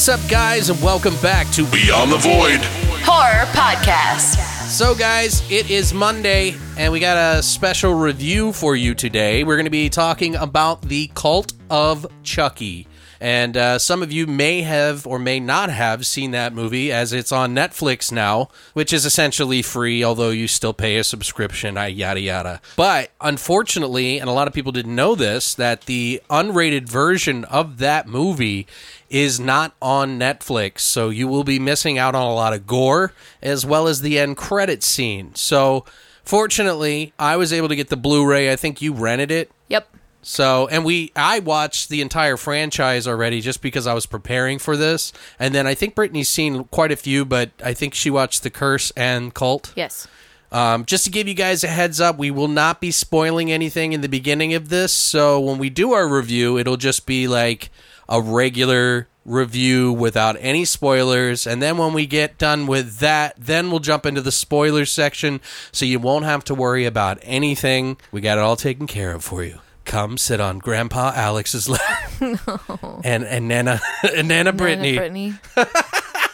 What's up, guys, and welcome back to Beyond the void. Horror Podcast. So, guys, it is Monday, and we got a special review for you today. We're going to be talking about the cult of Chucky. And uh, some of you may have or may not have seen that movie as it's on Netflix now, which is essentially free, although you still pay a subscription, I yada yada. But unfortunately, and a lot of people didn't know this, that the unrated version of that movie is not on Netflix, so you will be missing out on a lot of gore as well as the end credit scene. So, fortunately, I was able to get the Blu-ray. I think you rented it. So, and we, I watched the entire franchise already just because I was preparing for this. And then I think Brittany's seen quite a few, but I think she watched The Curse and Cult. Yes. Um, just to give you guys a heads up, we will not be spoiling anything in the beginning of this. So when we do our review, it'll just be like a regular review without any spoilers. And then when we get done with that, then we'll jump into the spoilers section. So you won't have to worry about anything. We got it all taken care of for you. Come sit on Grandpa Alex's lap. And and Nana and Nana Brittany. Brittany. I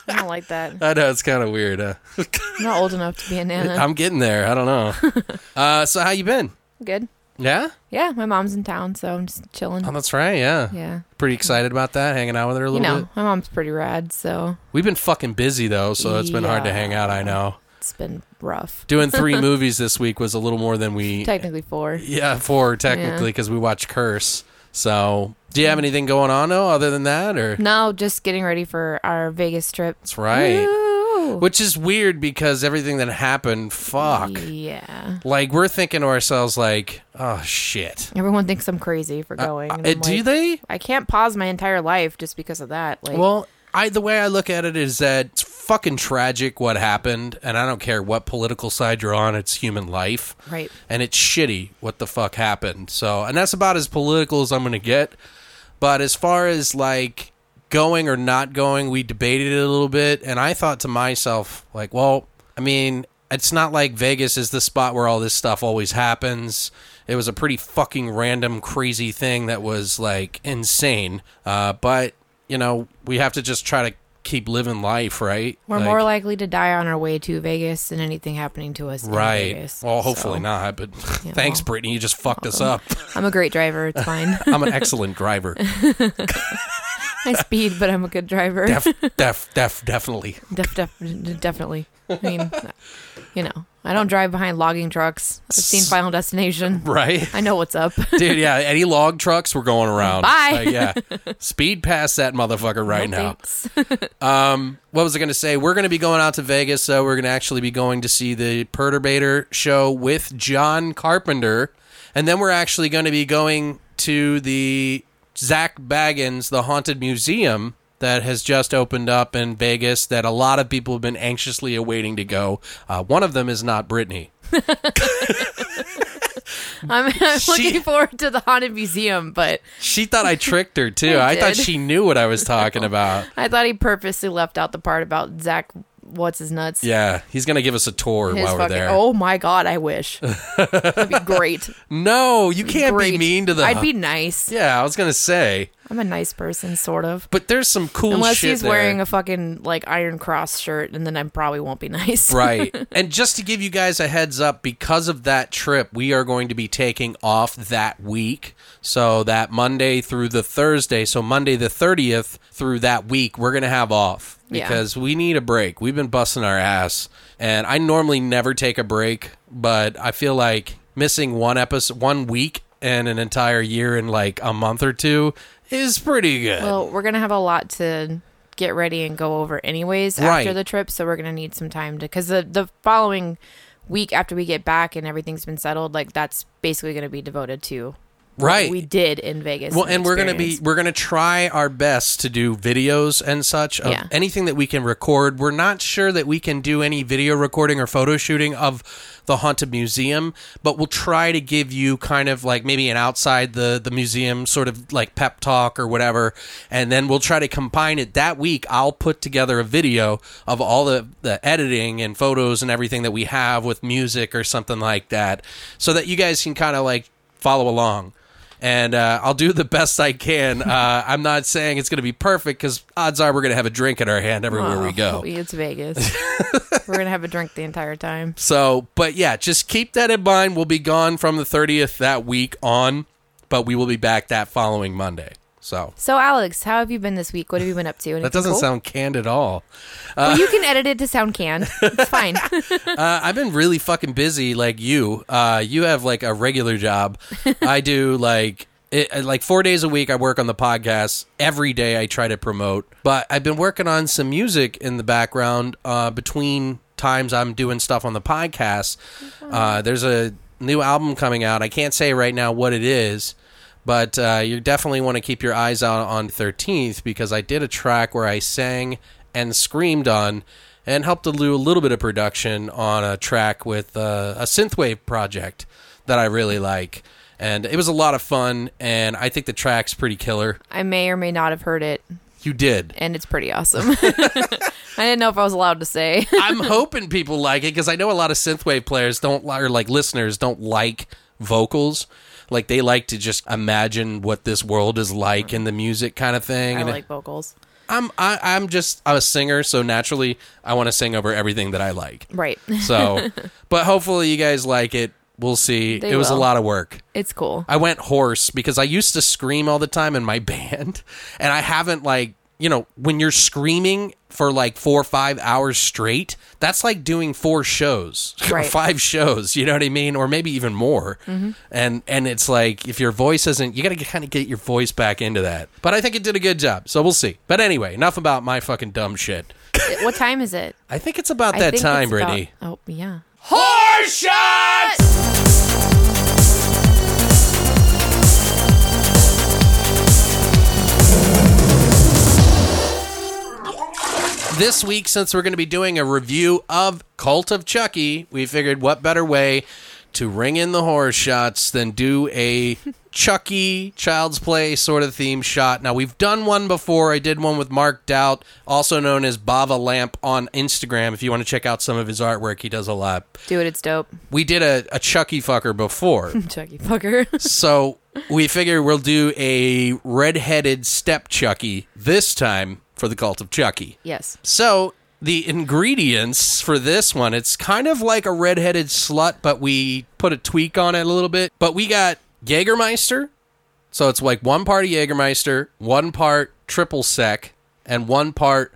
don't like that. I know it's kind of weird. Uh, I'm not old enough to be a nana. I'm getting there. I don't know. uh, so how you been? Good. Yeah. Yeah, my mom's in town, so I'm just chilling. Oh, that's right. Yeah. yeah. Pretty excited about that. Hanging out with her a You little know, bit. my mom's pretty rad, so We've been fucking busy though, so it's been hard to hang out. I know. it's been rough. Doing three movies this week was a little more than we. Technically four. Yeah, four technically because we watched Curse. So, do you have anything going on though, other than that, or No, just getting ready for our Vegas trip. that's right? Woo! Which is weird because everything that happened, fuck. Yeah. Like we're thinking to ourselves, like, oh shit. Everyone thinks I'm crazy for going. and Uh, I'm do they? I can't pause my entire life just because of that. Like, Well, I the way I look at it is that fucking tragic what happened, and I don't care what political side you're on. It's human life, Right. And it's shitty what the fuck happened. So, and that's about as political as I'm gonna get. But as far as like going or not going, we debated it a little bit, and I thought to myself, like, well, I mean, it's not like Vegas is the spot where all this stuff always happens. It was a pretty fucking random, crazy thing that was like insane. Uh, but you know, we have to just try to keep living life, right? we're Like- more likely to die on our way to Vegas than anything happening to us in right. Vegas. Well, hopefully So, not. But Yeah, thanks, well, Brittany. You just fucked us up. I'm a great driver. It's fine. I'm an excellent driver. I speed, but I'm a good driver. Def, def, def, definitely. Def, def, definitely. I mean, you know, I don't drive behind logging trucks. I've seen Final Destination. Right. I know what's up. Dude, yeah, any log trucks, we're going around. Bye. Like, yeah. Speed past that motherfucker right No now. Um, what was I going to say? We're going to be going out to Vegas, so we're going to actually be going to see the Perturbator show with John Carpenter, and then we're actually going to be going to the Zak Bagans, the Haunted Museum that has just opened up in Vegas that a lot of people have been anxiously awaiting to go. Uh, one of them is not Brittany. I'm, I'm She- looking forward to the haunted museum, but She thought I tricked her too. I I, thought she knew what I was talking about. I thought he purposely left out the part about Zach what's his nuts. Yeah, he's gonna give us a tour His while we're fucking- there. Oh my god, I wish. That'd be great. No, you can't be Great. mean to the. I'd be nice. Yeah, I was gonna say, I'm a nice person, sort of. but there's some cool Unless shit he's there. wearing a fucking like Iron Cross shirt, and then I probably won't be nice. right. And just to give you guys a heads up, because of that trip, we are going to be taking off that week. So that Monday through the Thursday, so Monday the 30th through that week, we're going to have off Yeah. because we need a break. We've been busting our ass. And I normally never take a break, but I feel like missing one episode, one week and an entire year in like a month or two is pretty good. Well, we're gonna have a lot to get ready and go over anyways Right. after the trip, so we're gonna need some time to because the the following week after we get back and everything's been settled, like that's basically gonna be devoted to right. we did in Vegas. Well, and we're gonna be we're gonna try our best to do videos and such of Yeah. anything that we can record. We're not sure that we can do any video recording or photo shooting of the haunted museum, but we'll try to give you kind of like maybe an outside the the museum sort of like pep talk or whatever, and then we'll try to combine it that week. I'll put together a video of all the the editing and photos and everything that we have with music or something like that, so that you guys can kind of like follow along and uh, I'll do the best I can. Uh, I'm not saying it's going to be perfect because odds are we're going to have a drink in our hand everywhere we Oh, go. It's Vegas. we're gonna have a drink the entire time. So, but yeah, just keep that in mind. We'll be gone from the 30th that week on, but we will be back that following Monday. So So, Alex, how have you been this week? What have you been up to? that doesn't cool? sound canned at all. well, you can edit it to sound canned. It's fine. Uh, I've been really fucking busy, like you. Uh, you have like a regular job. I do like it, like four days a week. I work on the podcast every day. I try to promote, but I've been working on some music in the background uh, between times I'm doing stuff on the podcast. Uh, there's a new album coming out. I can't say right now what it is. But uh, you definitely want to keep your eyes out on 13th because I did a track where I sang and screamed on and helped to do a little bit of production on a track with uh, a synthwave project that I really like. And it was a lot of fun, and I think the track's pretty killer. I may or may not have heard it, You did. and it's pretty awesome. I didn't know if I was allowed to say. I'm hoping people like it because I know a lot of synthwave players don't or like listeners don't like vocals. Like they like to just imagine what this world is like in the music kind of thing. I and like vocals. I'm I, I'm just I'm a singer, so naturally I want to sing over everything that I like. Right. So, but hopefully you guys like it. We'll see. They it was a lot of work. It's cool. I went hoarse because I used to scream all the time in my band, and I haven't like you know when you're screaming for like four or five hours straight. That's like doing four shows or five shows. You know what I mean, or maybe even more. Mm-hmm. And and it's like if your voice isn't, you got to kind of get your voice back into that. But I think it did a good job, so we'll see. But anyway, enough about my fucking dumb shit. what time is it? I think it's about I that think time, it's about- oh, yeah. Horse shots! This week, since we're going to be doing a review of Cult of Chucky, we figured what better way to ring in the horror shots than do a Chucky Child's Play sort of theme shot. Now, we've done one before. I did one with Mark Doubt, also known as Bava Lamp on Instagram. If you want to check out some of his artwork, he does a lot Do it. It's dope. we did a, a Chucky fucker before. Chucky fucker. so we figure we'll do a redheaded step Chucky this time for the cult of Chucky. yes. So the ingredients for this one, it's kind of like a redheaded slut, but we put a tweak on it a little bit. But we got Jägermeister. So it's like one part of Jägermeister, one part triple sec, and one part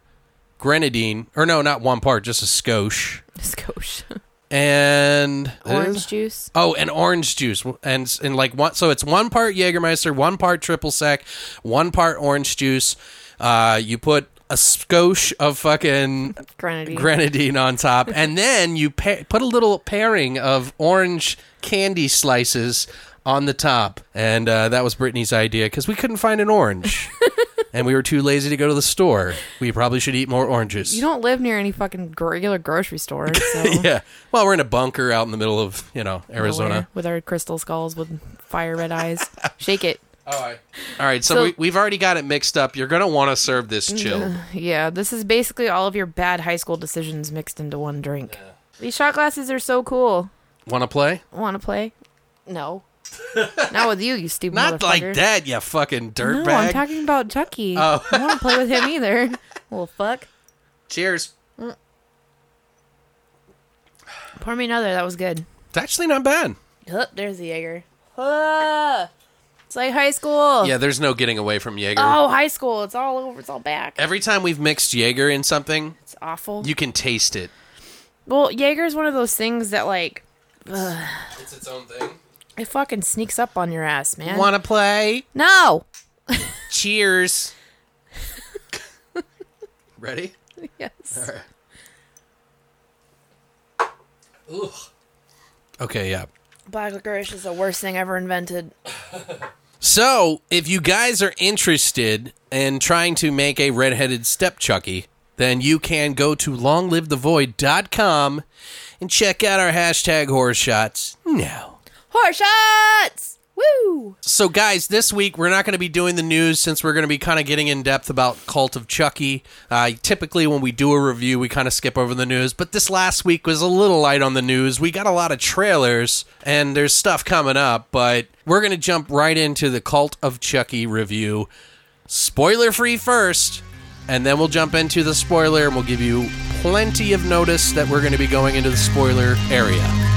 grenadine. Or no, not one part, just a skosh. Skosh. And Orange juice. Oh, and orange juice, and and like one. So it's one part Jägermeister, one part triple sec, one part orange juice. Uh, you put a skosh of fucking Grenadine. grenadine on top, and then you pa- put a little pairing of orange candy slices on the top. And uh, that was Brittany's idea because we couldn't find an orange, and we were too lazy to go to the store. We probably should eat more oranges. you don't live near any fucking regular grocery store, so yeah. Well, we're in a bunker out in the middle of you know Arizona. nowhere with our crystal skulls with fire red eyes. Shake it. All right. All right. So, So- we, we've already got it mixed up. You're gonna want to serve this chill. Yeah, this is basically all of your bad high school decisions mixed into one drink. These shot glasses are so cool. Want to play? Want to play? No. Not with you, you stupid Not like that, you fucking dirtbag. No, I'm talking about Chucky. Oh. I don't want to play with him either. Well, fuck. Cheers. Pour me another. That was good. It's actually not bad. Hup, there's the Jaeger. Ah, it's like high school. Yeah, there's no getting away from Jaeger. Oh, high school. It's all over. It's all back. Every time we've mixed Jaeger in something, It's awful. you can taste it. well, Jaeger is one of those things that like It's its own thing. it fucking sneaks up on your ass, man. Want to play? no. Cheers. Ready? Yes. Ugh. Okay, yeah. Black licorice is the worst thing ever invented. So, if you guys are interested in trying to make a redheaded step Chucky, then you can go to longlivethevoid.com and check out our hashtag horror shots now. Horse shots. Woo! So, guys, this week we're not going to be doing the news since we're going to be kind of getting in depth about Cult of Chucky. Uh, typically, when we do a review, we kind of skip over the news, but this last week was a little light on the news. We got a lot of trailers and there's stuff coming up, but we're going to jump right into the Cult of Chucky review. Spoiler free first, and then we'll jump into the spoiler and we'll give you plenty of notice that we're going to be going into the spoiler area.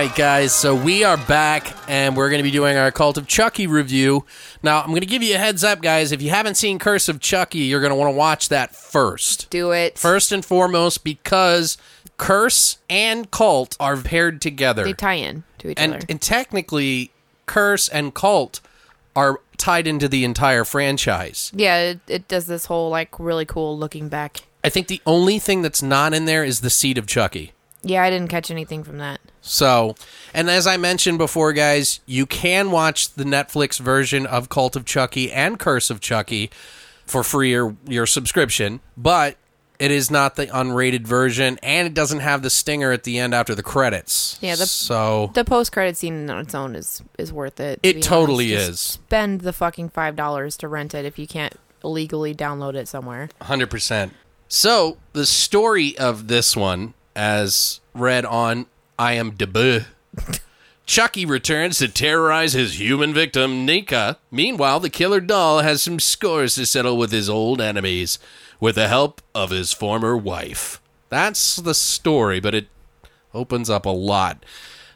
Right, guys. So we are back, and we're going to be doing our Cult of Chucky review. Now, I'm going to give you a heads up, guys. If you haven't seen Curse of Chucky, you're going to want to watch that first. Do it. First and foremost, because Curse and Cult are paired together, they tie in to each other. and and technically, Curse and Cult are tied into the entire franchise. yeah, it, it does this whole like really cool looking back. I think the only thing that's not in there is the seed of Chucky. Yeah, I didn't catch anything from that. So, and as I mentioned before, guys, you can watch the Netflix version of Cult of Chucky and Curse of Chucky for free or your subscription, but it is not the unrated version, and it doesn't have the stinger at the end after the credits. Yeah, the- so The post credit scene on its own is is worth it. to It totally is. Spend the fucking five dollars to rent it if you can't illegally download it somewhere. Hundred percent. So the story of this one, as read on IMDb, Chucky returns to terrorize his human victim Nica. Meanwhile, the killer doll has some scores to settle with his old enemies, with the help of his former wife. That's the story, but it opens up a lot.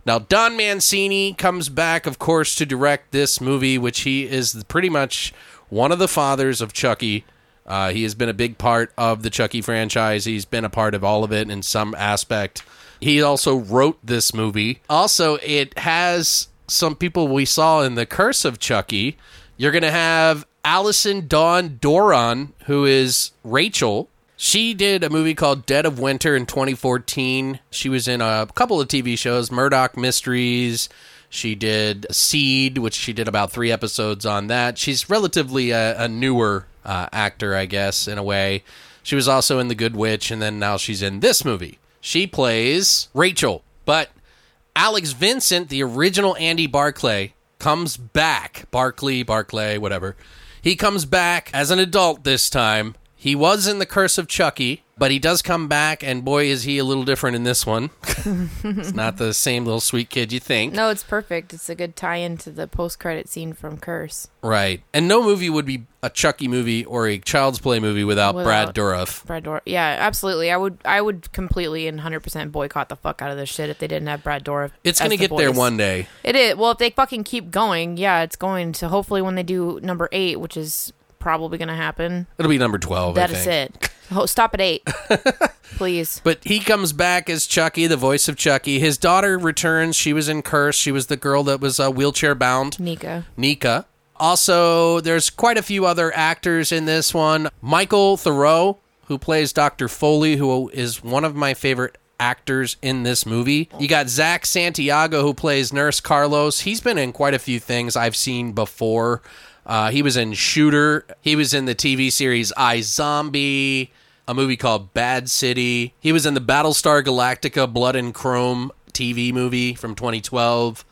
Now, Don Mancini comes back, of course, to direct this movie, which he is pretty much one of the fathers of Chucky. Uh, he has been a big part of the Chucky franchise. He's been a part of all of it in some aspect. He also wrote this movie. Also, it has some people we saw in The Curse of Chucky. You're going to have Allison Dawn Doiron, who is Rachel. She did a movie called Dead of Winter in 2014. She was in a couple of TV shows, Murdoch Mysteries. She did Seed, which she did about three episodes on that. She's relatively a, a newer uh, actor, I guess, in a way. She was also in The Good Witch, and then now she's in this movie. She plays Rachel, but Alex Vincent, the original Andy Barclay, comes back. Barclay, Barclay, whatever. He comes back as an adult this time. He was in The Curse of Chucky, but he does come back, and boy, is he a little different in this one. it's not the same little sweet kid you think. No, it's perfect. It's a good tie in to the post credit scene from Curse. Right. And no movie would be a Chucky movie or a Child's Play movie without, Brad Without- Dourif. Brad Dourif. Yeah, absolutely. I would I would completely and 100% boycott the fuck out of this shit if they didn't have Brad Dourif. It's going to get there one day. It is. Well, if they fucking keep going, yeah, it's going to. Hopefully, when they do number eight, which is probably going to happen, It'll be number 12, I that is it. Ho- stop at eight, please. But he comes back as Chucky, the voice of Chucky. His daughter returns. She was in Curse. She was the girl that was uh, wheelchair bound. Nica. Nica. Also, there's quite a few other actors in this one. Michael Therriault, who plays Dr. Foley, who is one of my favorite actors in this movie. You got Zak Santiago who plays Nurse Carlos. He's been in quite a few things I've seen before. Uh, he was in Shooter. He was in the TV series iZombie, a movie called Bad City. He was in the Battlestar Galactica Blood and Chrome TV movie from 2012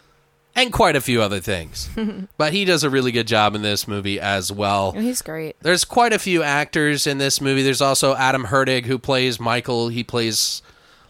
and quite a few other things. but he does a really good job in this movie as well. He's great. There's quite a few actors in this movie. There's also Adam Hurtig who plays Michael. He plays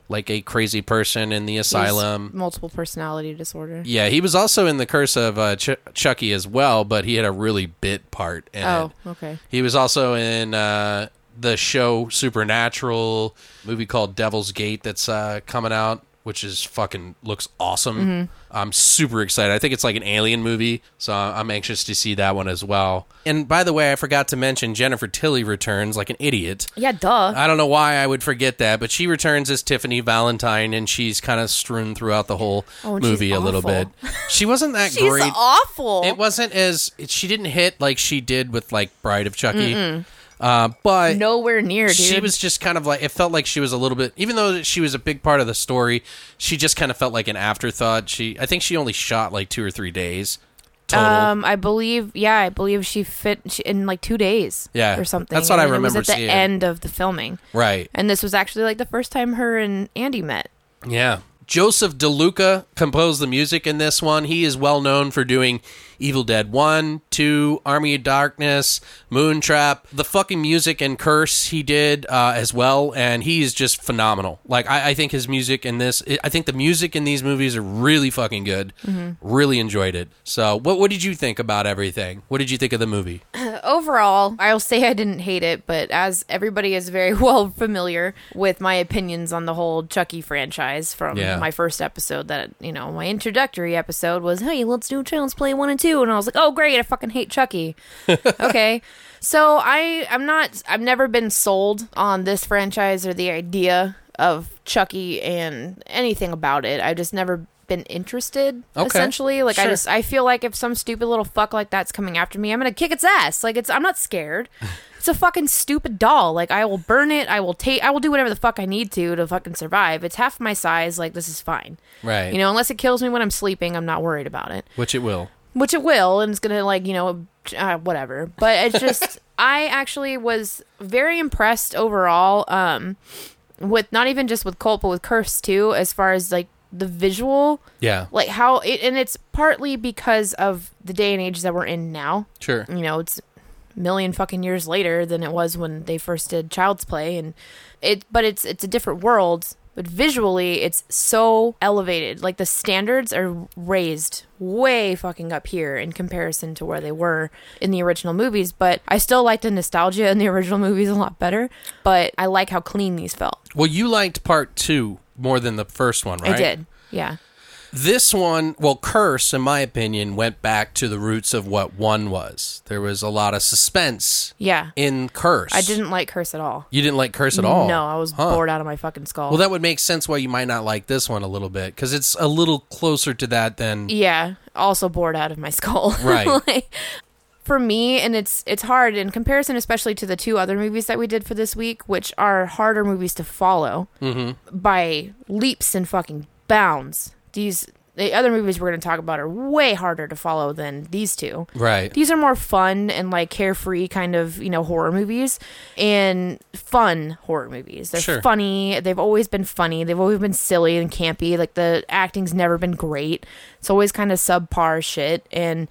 like a crazy person in the asylum. multiple personality disorder. Yeah, he was also in the Curse of uh, Ch- Chucky as well, but he had a really bit part in Oh, it. okay. He was also in uh, the show Supernatural, movie called Devil's Gate that's uh, coming out, which is fucking looks awesome. Mm-hmm. I'm super excited. I think it's like an alien movie, so I'm anxious to see that one as well. And by the way, I forgot to mention Jennifer Tilly returns like an idiot. Yeah, duh. I don't know why I would forget that, but she returns as Tiffany Valentine, and she's kind of strewn throughout the whole Oh, movie a little bit. She wasn't that She's great. awful. It wasn't as she didn't hit like she did with like Bride of Chucky, uh, but Nowhere near, dude. she was just kind of like it felt like she was a little bit, even though she was a big part of the story. She just kind of felt like an afterthought. She, I think she only shot like two or three days total. Um, I believe, yeah, I believe she fit she, in like two days, Yeah, or something. that's what I remember It was at seeing. the end of the filming, right? and this was actually like the first time her and Andy met. Yeah. Joseph LoDuca composed the music in this one. He is well known for doing Evil Dead 1, 2, Army of Darkness, Moontrap, the fucking music and Curse he did uh, as well. And he is just phenomenal. Like, I, I think his music in this, I think the music in these movies are really fucking good. Really enjoyed it. So, what, what did you think about everything? What did you think of the movie? Overall, I'll say I didn't hate it, but as everybody is very well familiar with my opinions on the whole Chucky franchise from Yeah. my first episode, that you know, my introductory episode was, "Hey, let's do Child's Play one and two. and I was like, "Oh, great! I fucking hate Chucky." okay, so I I'm not I've never been sold on this franchise or the idea of Chucky and anything about it. I've just never been interested Okay. essentially. Like i just i feel like if some stupid little fuck like that's coming after me i'm gonna kick its ass. Like it's i'm not scared. It's a fucking stupid doll. Like i will burn it. I will take i will do whatever the fuck i need to to fucking survive. It's half my size. Like this is fine. Right. you know unless it kills me when i'm sleeping i'm not worried about it. Which it will. which it will and it's gonna like you know uh, whatever. But it's just i actually was very impressed overall um with not even just with Cult but with curse too as far as like the visual Yeah. like how it and it's partly because of the day and age that we're in now Sure. you know it's a million fucking years later than it was when they first did child's play and it but it's it's a different world but visually it's so elevated like the standards are raised way fucking up here in comparison to where they were in the original movies but i still like the nostalgia in the original movies a lot better but i like how clean these felt Well, you liked part two more than the first one, right? i did yeah This one, well, Curse, in my opinion, went back to the roots of what one was. There was a lot of suspense yeah in Curse. i didn't like curse at all You didn't like Curse at all? no i was Huh. bored out of my fucking skull Well, that would make sense why you might not like this one a little bit because it's a little closer to that than. yeah also bored out of my skull Right. like, for me and it's it's hard in comparison especially to the two other movies that we did for this week which are harder movies to follow by leaps and fucking bounds. These the other movies we're going to talk about are way harder to follow than these two. Right. these are more fun and like carefree kind of you know horror movies and fun horror movies. They're Sure. funny. They've always been funny. They've always been silly and campy. Like the acting's never been great. It's always kind of subpar shit. And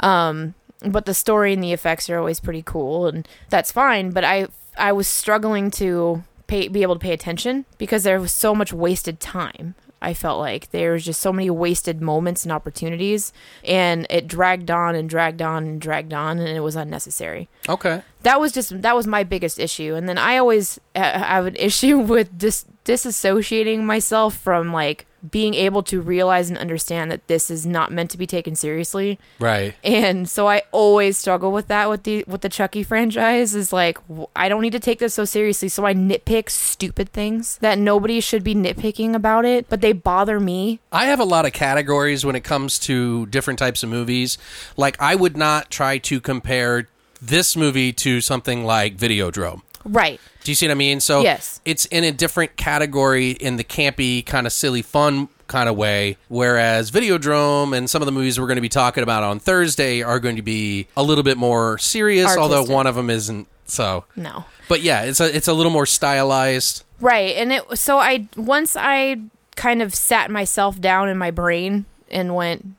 um but the story and the effects are always pretty cool and that's fine but i i was struggling to pay be able to pay attention because there was so much wasted time i felt like there was just so many wasted moments and opportunities and it dragged on and dragged on and dragged on and it was unnecessary Okay. that was just that was my biggest issue and then i always have an issue with dis- disassociating myself from like being able to realize and understand that this is not meant to be taken seriously Right. and so i always struggle with that with the with the chucky franchise is like I don't need to take this so seriously so i nitpick stupid things that nobody should be nitpicking about it but they bother me I have a lot of categories when it comes to different types of movies. Like, I would not try to compare this movie to something like Videodrome. Right. Do you see what I mean? So Yes. it's in a different category in the campy, kind of silly, fun kind of way. Whereas Videodrome and some of the movies we're going to be talking about on Thursday are going to be a little bit more serious, although one of them isn't. So, No. but yeah, it's a it's a little more stylized. Right. And it so I once I kind of sat myself down in my brain and went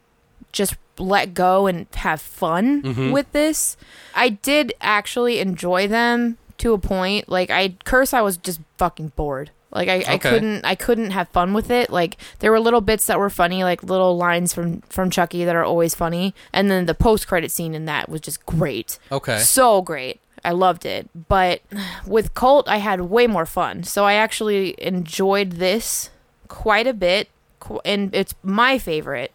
just let go and have fun Mm-hmm. with this. I did actually enjoy them to a point. Like I curse I was just fucking bored. Like I, I couldn't I couldn't have fun with it. Like there were little bits that were funny, like little lines from from Chucky that are always funny. And then the post credit scene in that was just great. Okay. So great. I loved it. But with Cult, I had way more fun. So I actually enjoyed this quite a bit. And it's my favorite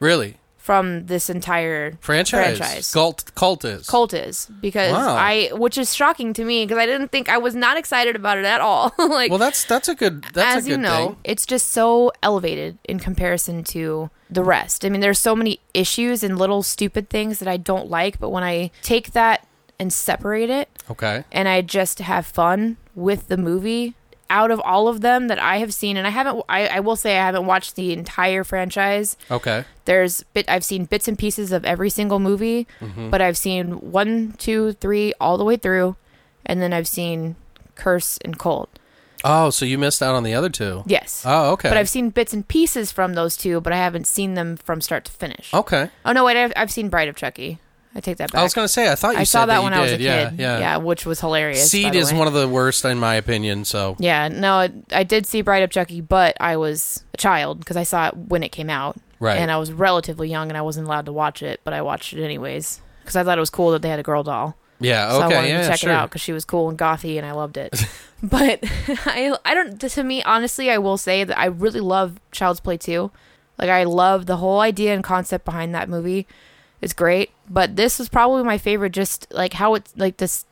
Really? From this entire Franchise. franchise. Cult, cult is. cult is because Wow. I, which is shocking to me because I didn't think I was not excited about it at all. like Well, that's that's a good that's as a good you know, thing. it's just so elevated in comparison to the rest. I mean, there's so many issues and little stupid things that I don't like, but when I take that and separate it, Okay. and I just have fun with the movie. Out of all of them that I have seen, and I haven't, I, I will say I haven't watched the entire franchise. Okay. There's bit, I've seen bits and pieces of every single movie, Mm-hmm. but I've seen one, two, three, all the way through, and then I've seen Curse and Cult. Oh, so you missed out on the other two. Yes, Oh, okay. but I've seen bits and pieces from those two, but I haven't seen them from start to finish. Okay. Oh no, wait, I've, I've seen Bride of Chucky. I take that back. I was gonna say I thought you I saw that you when I was a did. Yeah, kid. Yeah. which was hilarious. Seed is way. one of the worst in my opinion. So Yeah, no, I- I did see Bride of Chucky, but I was a child because I saw it when it came out. Right. And I was relatively young and I wasn't allowed to watch it, but I watched it anyways because I thought it was cool that they had a girl doll. yeah, So I okay, wanted yeah, to check sure. it out because she was cool and gothy and I loved it. but I, I don't, to me, honestly, I will say that I really love Child's Play 2. Like, I love the whole idea and concept behind that movie. It's great. But this is probably my favorite, just like how it's, like this,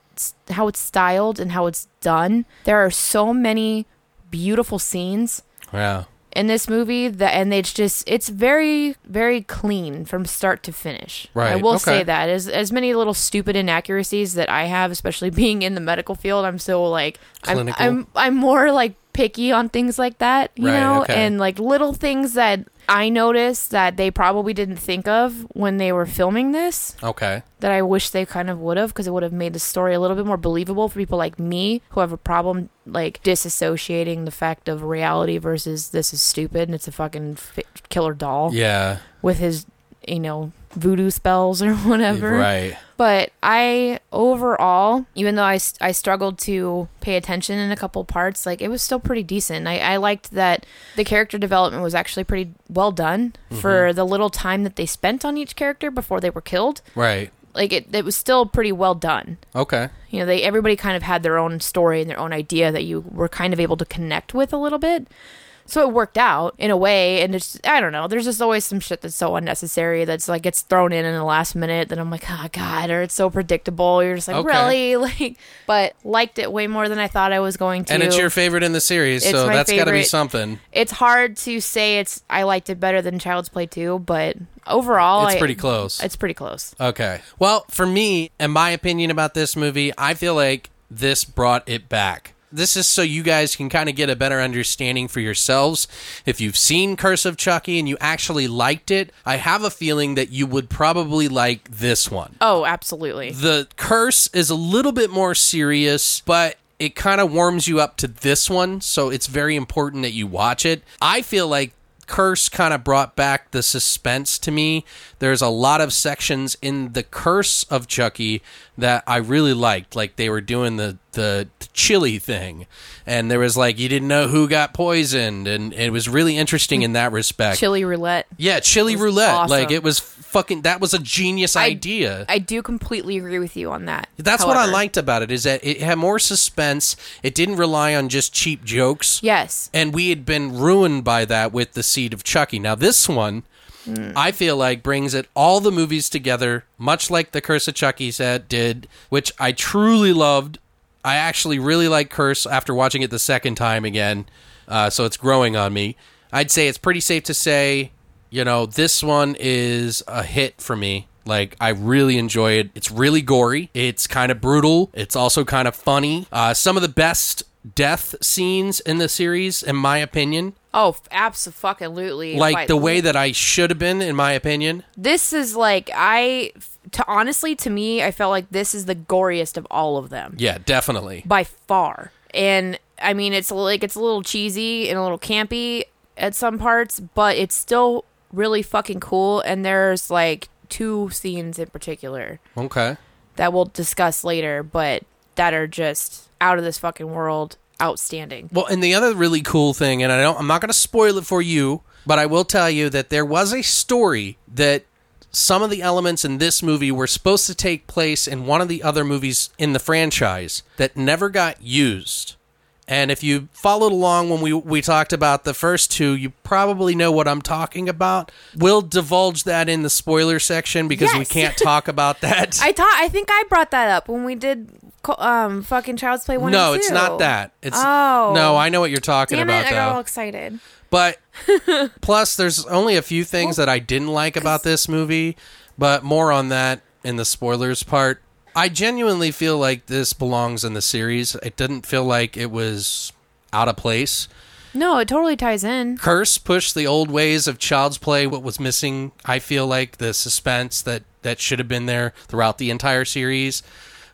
how it's styled and how it's done. There are so many beautiful scenes Yeah, in this movie that and it's just it's very very clean from start to finish Right. i will okay. say that as as many little stupid inaccuracies that i have especially being in the medical field i'm so like I'm, I'm i'm more like picky on things like that you Right, know okay. and like little things that i noticed that they probably didn't think of when they were filming this okay, that I wish they kind of would have because it would have made the story a little bit more believable for people like me who have a problem like disassociating the fact of reality versus this is stupid and it's a fucking fi- killer doll yeah, with his you know voodoo spells or whatever. right, But I overall, even though I, I struggled to pay attention in a couple parts, like it was still pretty decent. I, I liked that the character development was actually pretty well done mm-hmm. for the little time that they spent on each character before they were killed. right, Like it, it was still pretty well done. okay, You know, they everybody kind of had their own story and their own idea that you were kind of able to connect with a little bit. So it worked out in a way, and it's I don't know. There's just always some shit that's so unnecessary that's like gets thrown in in the last minute that I'm like, oh god, or it's so predictable. You're just like, Okay. really, like, but liked it way more than I thought I was going to. and it's your favorite in the series, It's so that's got to be something. It's hard to say it's I liked it better than Child's Play 2, but overall, It's I- pretty close. It's pretty close. Okay. Well, for me, and my opinion about this movie, I feel like this brought it back. This is so you guys can kind of get a better understanding for yourselves. If you've seen Curse of Chucky and you actually liked it, I have a feeling that you would probably like this one. Oh, absolutely. The curse is a little bit more serious, but it kind of warms you up to this one, so it's very important that you watch it. I feel like Curse kind of brought back the suspense to me. There's a lot of sections in the Curse of Chucky that I really liked. Like they were doing the the, the chili thing, and there was like you didn't know who got poisoned, and it was really interesting in that respect. Chili roulette. yeah, chili roulette. awesome. Like it was fucking. That was a genius idea. I do completely agree with you on that. That's what I However- liked about it is that it had more suspense. It didn't rely on just cheap jokes. Yes. And we had been ruined by that with the seed of Chucky. Now this one, hmm. I feel like brings it all the movies together, much like the Curse of Chucky said did, which I truly loved. I actually really like Curse after watching it the second time again, uh, so it's growing on me. I'd say it's pretty safe to say, you know, this one is a hit for me. Like, I really enjoy it. It's really gory. It's kind of brutal. It's also kind of funny. Uh, some of the best death scenes in the series, in my opinion. Oh, absolutely. Like the way that I should have been, in my opinion. this is like I to honestly to me I felt like this is the goriest of all of them Yeah, definitely. by far. And I mean it's like it's a little cheesy and a little campy at some parts, but it's still really fucking cool and there's like two scenes in particular Okay. that we'll discuss later, but that are just out of this fucking world outstanding. Well, and the other really cool thing, and I don't, I'm not going to spoil it for you, but I will tell you that there was a story that some of the elements in this movie were supposed to take place in one of the other movies in the franchise that never got used. And if you followed along when we, we talked about the first two, you probably know what I'm talking about. We'll divulge that in the spoiler section because we can't talk about that. I thought I think I brought that up when we did um fucking Child's Play 1 no, it's not that. It's Oh. no, I know what you're talking Damn about it, I got though. all excited. But plus, there's only a few things that I didn't like about this movie, but more on that in the spoilers part. I genuinely feel like this belongs in the series. It didn't feel like it was out of place. No, it totally ties in. Curse pushed the old ways of Child's Play. What was missing, I feel like the suspense that that should have been there throughout the entire series.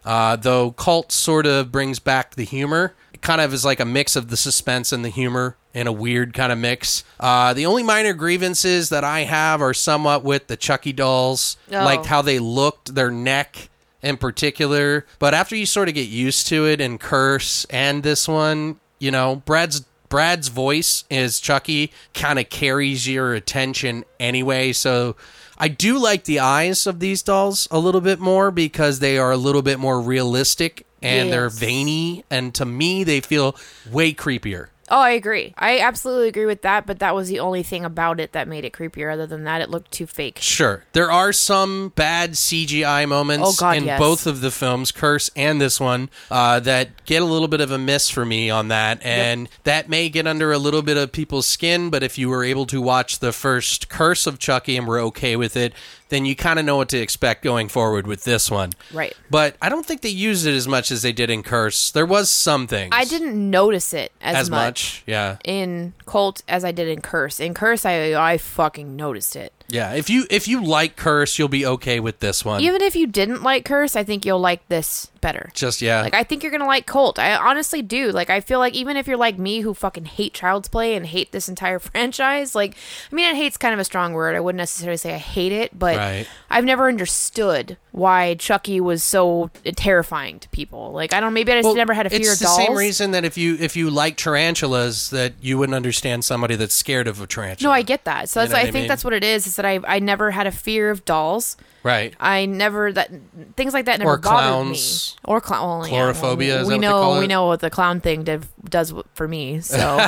Uh, though Cult sort of brings back the humor. It kind of is like a mix of the suspense and the humor in a weird kind of mix. Uh, the only minor grievances that I have are somewhat with the Chucky dolls, Oh. like how they looked, their neck in particular. But after you sort of get used to it and Curse and this one, you know, Brad's Brad's voice as Chucky kind of carries your attention anyway. So I do like the eyes of these dolls a little bit more because they are a little bit more realistic and they're veiny. And to me, they feel way creepier. Oh, I agree. I absolutely agree with that, but that was the only thing about it that made it creepier. Other than that, it looked too fake. Sure. There are some bad CGI moments Oh, God, in yes. both of the films, Curse and this one, uh, that get a little bit of a miss for me on that. And that may get under a little bit of people's skin, but if you were able to watch the first Curse of Chucky and were okay with it, then you kind of know what to expect going forward with this one. Right. But I don't think they used it as much as they did in Curse. There was some things. I didn't notice it as, as much, much. Yeah. in Cult as I did in Curse. In Curse, I I fucking noticed it. Yeah. If you if you like Curse, you'll be okay with this one. Even if you didn't like Curse, I think you'll like this better. Just yeah. Like I think you're gonna like Cult. I honestly do. Like I feel like even if you're like me who fucking hate Child's Play and hate this entire franchise, like I mean, I hate's kind of a strong word. I wouldn't necessarily say I hate it, but Right. I've never understood why Chucky was so terrifying to people. Like I don't. Maybe I just Well, never had a fear it's of the same reason that if you if you like tarantulas, that you wouldn't understand somebody that's scared of a tarantula. no, I get that. So You that's know I I think that's what it is. Is that I I never had a fear of dolls. right. I never that things like that never Or bothered clowns. me. Or clown. Well, yeah, well, Chlorophobia, is we know we know what the clown thing did, does for me. So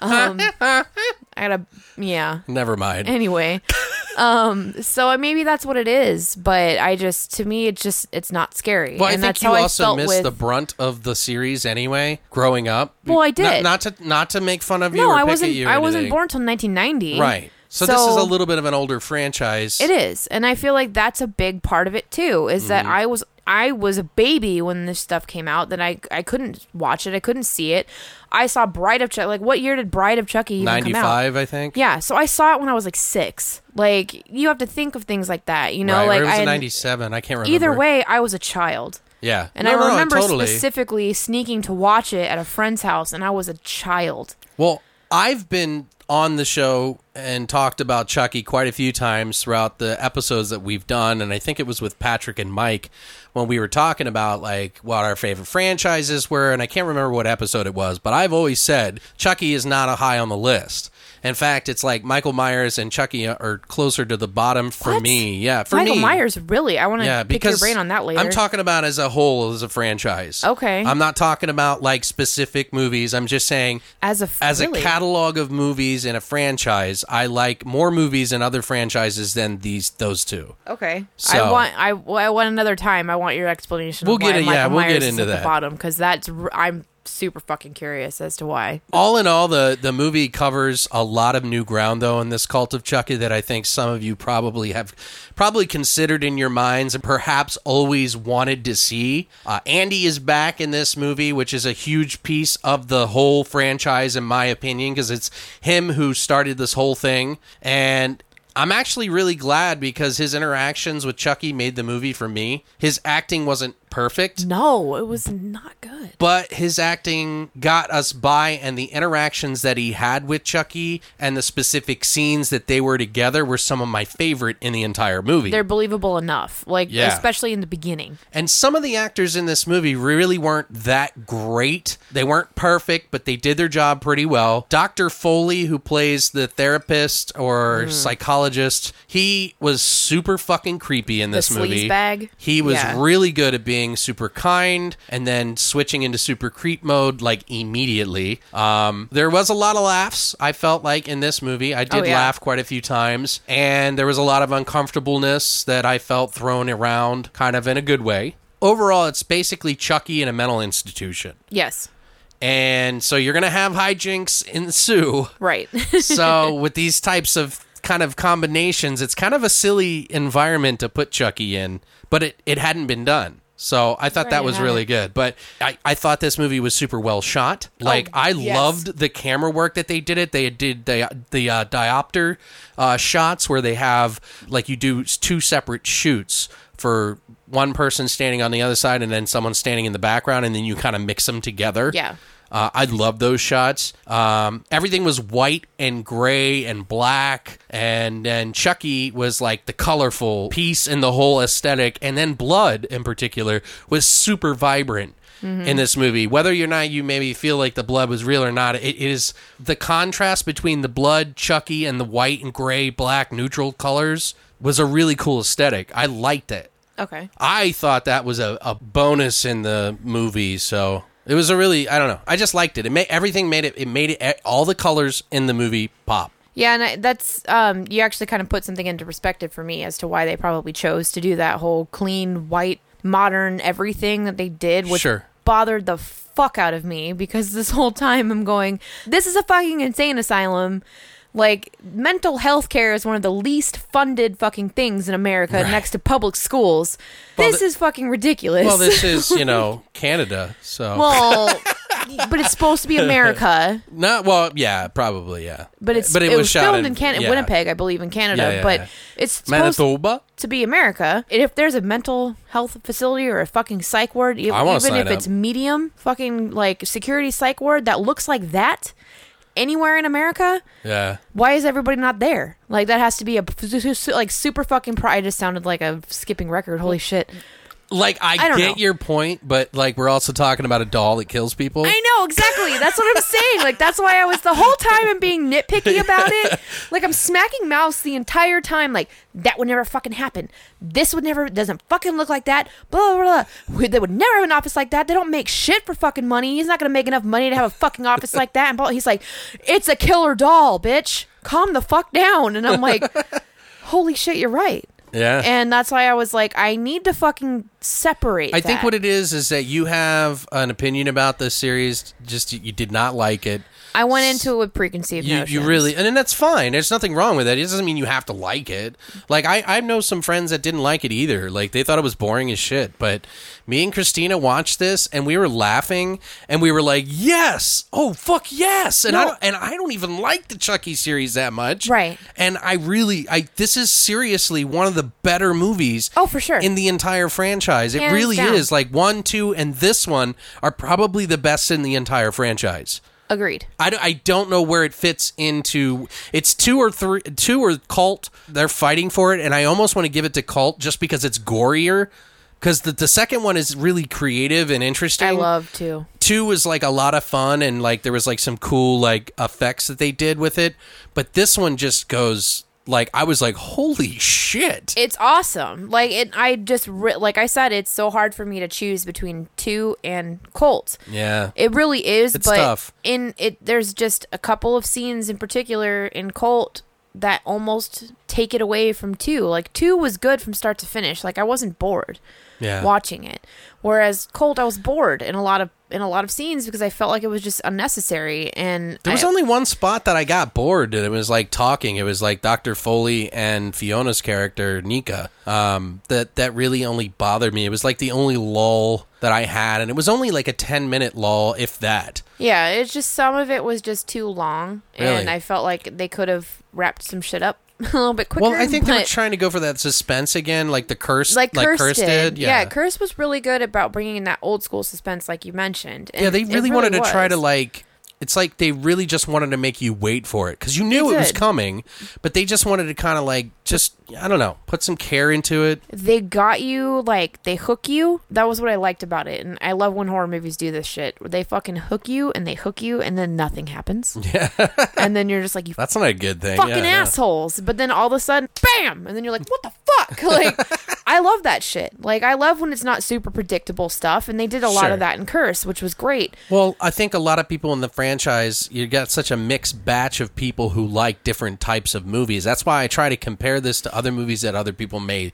um, I gotta yeah. Never mind. Anyway, um, so maybe that's what it is. But I just to me it's just it's not scary. well, I and think that's you how also I missed with. the brunt of the series anyway. Growing up, Well, I did. Not, to not to make fun of you no, or I wasn't. at you. or I wasn't born till 1990. Right. So, this is a little bit of an older franchise. It is, and I feel like that's a big part of it too. Is Mm-hmm. that I was I was a baby when this stuff came out. That I I couldn't watch it. I couldn't see it. I saw Bride of Chucky. Like what year did Bride of Chucky even Ninety come out? five, I think. Yeah, so I saw it when I was like six. Like you have to think of things like that. You know, right. like it was I ninety seven. I can't remember. either way, I was a child. Yeah. And No, I no, no, remember totally. specifically sneaking to watch it at a friend's house, and I was a child. Well, I've been on the show and talked about Chucky quite a few times throughout the episodes that we've done, and I think it was with Patrick and Mike when we were talking about like what our favorite franchises were, and I can't remember what episode it was, but I've always said Chucky is not a high on the list. In fact, it's like Michael Myers and Chucky are closer to the bottom for What? me. Yeah, for Michael me. Myers, really? I want to Yeah, pick your brain on that later. I'm talking about as a whole as a franchise. Okay. I'm not talking about like specific movies. I'm just saying as a as really? a catalog of movies in a franchise, I like more movies in other franchises than these those two. Okay. So- I want I, well, I want another time. I want your explanation. We'll of get it- Michael yeah, we'll Myers get into that. the bottom because that's I'm super fucking curious as to why. All in all, the the movie covers a lot of new ground, though, in this cult of Chucky that I think some of you probably have probably considered in your minds and perhaps always wanted to see. Uh, Andy is back in this movie, which is a huge piece of the whole franchise, in my opinion, because it's him who started this whole thing, and I'm actually really glad because his interactions with Chucky made the movie for me. His acting wasn't perfect, No, it was not good. but his acting got us by, and the interactions that he had with Chucky and the specific scenes that they were together were some of my favorite in the entire movie. They're believable enough, like Yeah. especially in the beginning. And some of the actors in this movie really weren't that great. They weren't perfect, but they did their job pretty well. Dr. Foley, who plays the therapist or Mm. psychologist, he was super fucking creepy in this The movie. sleazebag? He was Yeah. really good at being super kind and then switching into super creep mode like immediately. Um, there was a lot of laughs, I felt like, in this movie. I did Oh, yeah. laugh quite a few times, and there was a lot of uncomfortableness that I felt thrown around kind of in a good way. Overall, it's basically Chucky in a mental institution. Yes, And so you're going to have hijinks ensue. right. So with these types of kind of combinations, it's kind of a silly environment to put Chucky in, but it, it hadn't been done. So I thought that was really good. But I, I thought this movie was super well shot. Like I yes. loved the camera work that they did it. They did the the uh, diopter uh, shots where they have like you do two separate shoots for one person standing on the other side and then someone standing in the background, and then you kind of mix them together. Yeah. Uh, I love those shots. Um, everything was white and gray and black, and then Chucky was like the colorful piece in the whole aesthetic, and then Blood in particular was super vibrant. In this movie, whether or not you maybe feel like the blood was real or not, it is the contrast between the blood, Chucky, and the white and gray, black, neutral colors was a really cool aesthetic. I liked it. okay. I thought that was a, a bonus in the movie, so it was a really I don't know. I just liked it. It made everything made it. It made it all the colors in the movie pop. Yeah, and I, that's um, you actually kind of put something into perspective for me as to why they probably chose to do that whole clean, white, modern everything that they did, which Sure. bothered the fuck out of me because this whole time I'm going, this is a fucking insane asylum. Like mental health care is one of the least funded fucking things in America Right. next to public schools. Well, this is fucking ridiculous. Well, this is you know Canada, so well, but it's supposed to be America. not well. Yeah, probably yeah. But it's but it, was, shot filmed in, Canada, yeah. Winnipeg, I believe, in Canada. Yeah, yeah, but it's supposed Manitoba. to be America. And if there's a mental health facility or a fucking psych ward, even if it's medium fucking like security psych ward that looks like that anywhere in America, Yeah. why is everybody not there? Like that has to be a like super fucking. Pro- I just sounded like a skipping record. Holy shit! Like I, I get know. your point, but like we're also talking about a doll that kills people. I know exactly. That's what I'm saying. Like that's why I was the whole time I'm being nitpicky about it. Like I'm smacking mouse the entire time. Like that would never fucking happen. This would never doesn't fucking look like that. Blah blah blah. They would never have an office like that. They don't make shit for fucking money. He's not gonna make enough money to have a fucking office like that. And he's like, it's a killer doll, bitch. Calm the fuck down. And I'm like, holy shit, you're right. Yeah. And that's why I was like, I need to fucking separate. I think what it is is that you have an opinion about this series. Just you did not like it. I went into it with preconceived You, notions. you really, and then that's fine. There's nothing wrong with it. It doesn't mean you have to like it. Like I, I know some friends that didn't like it either. Like they thought it was boring as shit. But me and Christina watched this, and we were laughing, and we were like, "Yes, oh fuck yes!" And I don't, and I don't even like the Chucky series that much, Right. And I really, I this is seriously one of the better movies. Oh, for sure. in the entire franchise. It Hands really down. is. Like one, two, and this one are probably the best in the entire franchise. Agreed. I, d- I don't know where it fits into. It's two or three, two or cult. They're fighting for it, and I almost want to give it to cult just because it's gorier. Because the, the second one is really creative and interesting. I love two. Two was like a lot of fun, and like there was like some cool like effects that they did with it. But this one just goes like I was like, holy shit! It's awesome. Like it. I just re- like I said, it's so hard for me to choose between two and Cult. yeah, It really is. It's but tough. in it, there's just a couple of scenes in particular in Cult that almost take it away from two. Like two was good from start to finish. Like I wasn't bored yeah. watching it, whereas Cult I was bored in a lot of in a lot of scenes because I felt like it was just unnecessary. And There was I- only one spot that I got bored, and it was like talking. It was like Dr. Foley and Fiona's character Nica. Um, that that really only bothered me. It was like the only lull that I had, and it was only like a ten minute lull, if that. yeah, it's just some of it was just too long, Really? and I felt like they could have wrapped some shit up a little bit quicker. Well, I think they were but- trying to go for that suspense again, like the curse, like Curse, did. Yeah, Curse was really good about bringing in that old school suspense, like you mentioned. yeah. They it really, wanted to try to like. It's like they really just wanted to make you wait for it because you knew it was coming, but they just wanted to kind of like just I don't know, put some care into it. they got you like they hook you. That was what i liked about it and i love when horror movies do this shit. Where they fucking hook you and they hook you and then nothing happens. Yeah. And then you're just like you That's not a good thing. fucking yeah, yeah. assholes. But then all of a sudden bam! And then you're like what the fuck? Like i love that shit. Like i love when it's not super predictable stuff and they did a lot Sure. of that in curse which was great. Well, I think a lot of people in the franchise, you got such a mixed batch of people who like different types of movies. That's why I try to compare this to other movies that other people may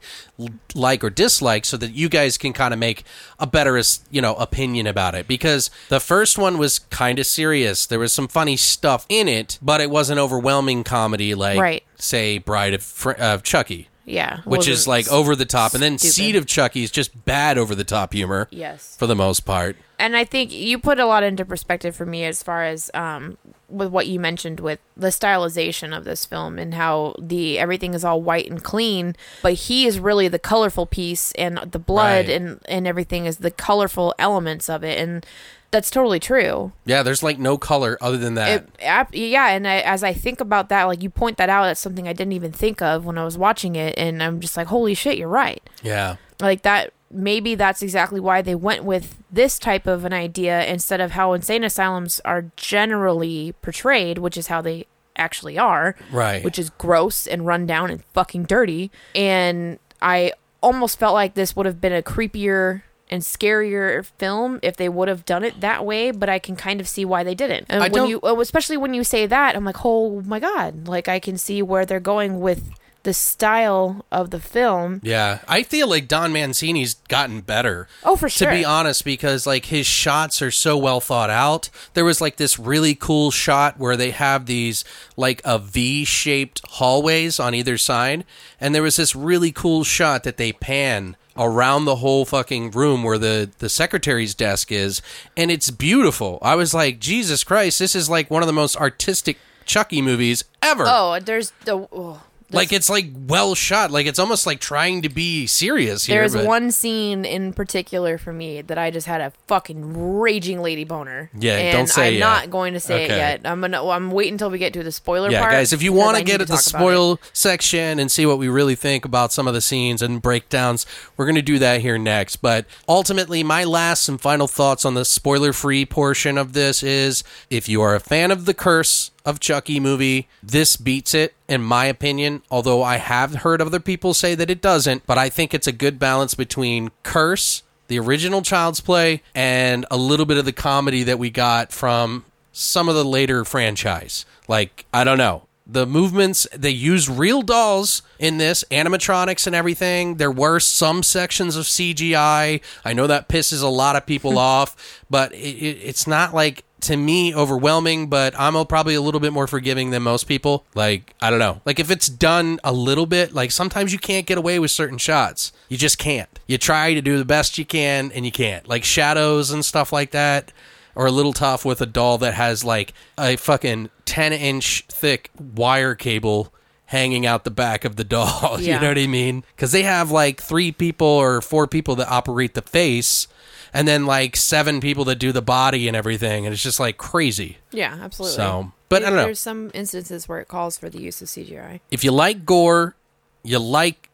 like or dislike so that you guys can kind of make a better, you know, opinion about it. Because the first one was kind of serious. There was some funny stuff in it, but it wasn't overwhelming comedy like, Right. say, Bride of, Fr- of Chucky. Yeah Which is like over the top, and then stupid. Seed of Chucky is just bad over the top humor. yes for the most part. and I think you put a lot into perspective for me as far as um, with what you mentioned with the stylization of this film and how the everything is all white and clean, but he is really the colorful piece, and the blood Right. and and everything is the colorful elements of it, and that's totally true. Yeah, there's like no color other than that. It, yeah, and I, as I think about that, like you point that out, that's something I didn't even think of when I was watching it, and I'm just like, holy shit, you're right yeah. like that maybe that's exactly why they went with this type of an idea instead of how insane asylums are generally portrayed which is how they actually are Right. which is gross and run down and fucking dirty and i almost felt like this would have been a creepier and scarier film if they would have done it that way but i can kind of see why they didn't and I when you oh, especially when you say that i'm like oh my god like i can see where they're going with the style of the film Yeah. I feel like Don Mancini's gotten better. Oh, for sure. To be honest, because like his shots are so well thought out. There was like this really cool shot where they have these like a V shaped hallways on either side. And there was this really cool shot that they pan around the whole fucking room where the the secretary's desk is and it's beautiful. I was like, Jesus Christ, this is like one of the most artistic Chucky movies ever. Oh, there's the oh, like it's like well shot like it's almost like trying to be serious here there's but- one scene in particular for me that I just had a fucking raging lady boner. Yeah, and don't say I'm yet. not going to say Okay. it yet. I'm gonna. I'm waiting until we get to the spoiler yeah part. guys if you because want I to need get at the talk about spoil section and see what we really think about some of the scenes and breakdowns we're going to do that here next but ultimately my last and final thoughts on the spoiler free portion of this is if you are a fan of the curse of Chucky movie. This beats it, in my opinion, although I have heard other people say that it doesn't. But I think it's a good balance between Curse, the original Child's Play, and a little bit of the comedy that we got from some of the later franchise. Like, I don't know. The movements, they used real dolls in this, animatronics and everything. There were some sections of CGI. I know that pisses a lot of people off, but it, it, it's not like to me overwhelming but i'm probably a little bit more forgiving than most people. Like i don't know. Like if it's done a little bit like sometimes you can't get away with certain shots. You just can't. You try to do the best you can and you can't. Like shadows and stuff like that are a little tough with a doll that has like a fucking 10 inch thick wire cable hanging out the back of the doll you know what i mean because they have like three people or four people that operate the face and then like seven people that do the body and everything, and it's just like crazy. Yeah, absolutely. So, but I don't know. There's some instances where it calls for the use of CGI. If you like gore, you like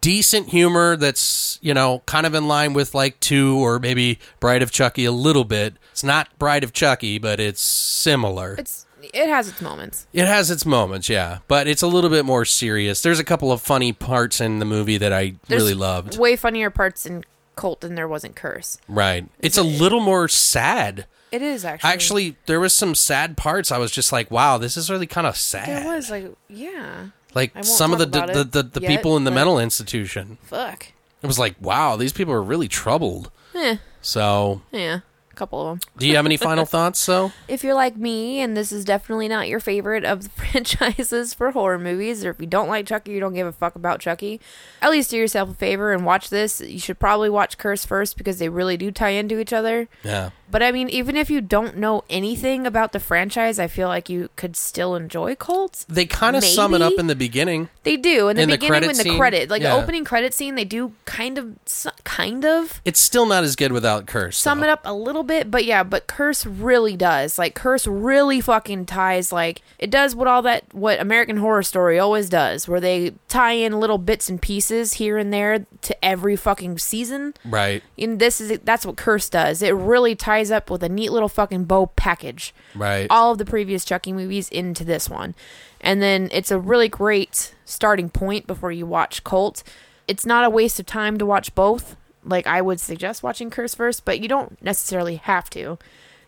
decent humor that's you know kind of in line with like two or maybe Bride of Chucky a little bit. It's not Bride of Chucky, but it's similar. It's it has its moments. It has its moments, yeah, but it's a little bit more serious. There's a couple of funny parts in the movie that I There's really loved. Way funnier parts in Cult than there was in Curse. Right. It's a little more sad. It is actually. Actually, there was some sad parts. I was just like, wow, this is really kind of sad. there was like yeah. like won't some of the talk about the, it the, the yet, people in the but- mental institution. Fuck. It was like, wow, these people are really troubled. Eh. So Yeah. A couple of them. Do you have any final thoughts, though? If you're like me, and this is definitely not your favorite of the franchises for horror movies, or if you don't like Chucky, you don't give a fuck about Chucky, at least do yourself a favor and watch this. You should probably watch Curse first because they really do tie into each other. Yeah. But I mean, even if you don't know anything about the franchise, I feel like you could still enjoy Cult. They kind of sum it up in the beginning. They do in the In beginning when the scene? credit, like Yeah. the opening credit scene, they do kind of, kind of It's still not as good without Curse. sum though. it up a little bit, but yeah, but Curse really does. Like Curse really fucking ties like it does what all that what American Horror Story always does, where they tie in little bits and pieces here and there to every fucking season. Right. And this is that's what Curse does. It really ties up with a neat little fucking bow package. Right. All of the previous Chucky movies into this one. And then it's a really great starting point before you watch Cult. It's not a waste of time to watch both. Like I would suggest watching Curse first, but you don't necessarily have to.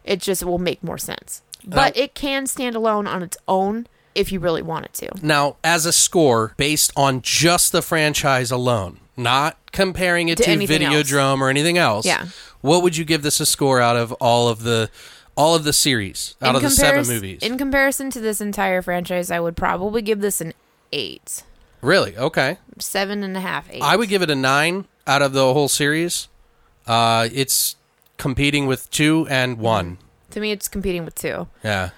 It just will make more sense. But it can stand alone on its own if you really want it to. Now, as a score based on just the franchise alone, not comparing it To to, else. Videodrome or anything else. Yeah. What would you give this a score out of all of the all of the series out In of the seven movies? In comparison to this entire franchise, I would probably give this an eight. really? Okay. Seven and a half, eight. I would give it a nine out of the whole series. Uh, it's competing with two and one. To me, it's competing with two. Yeah.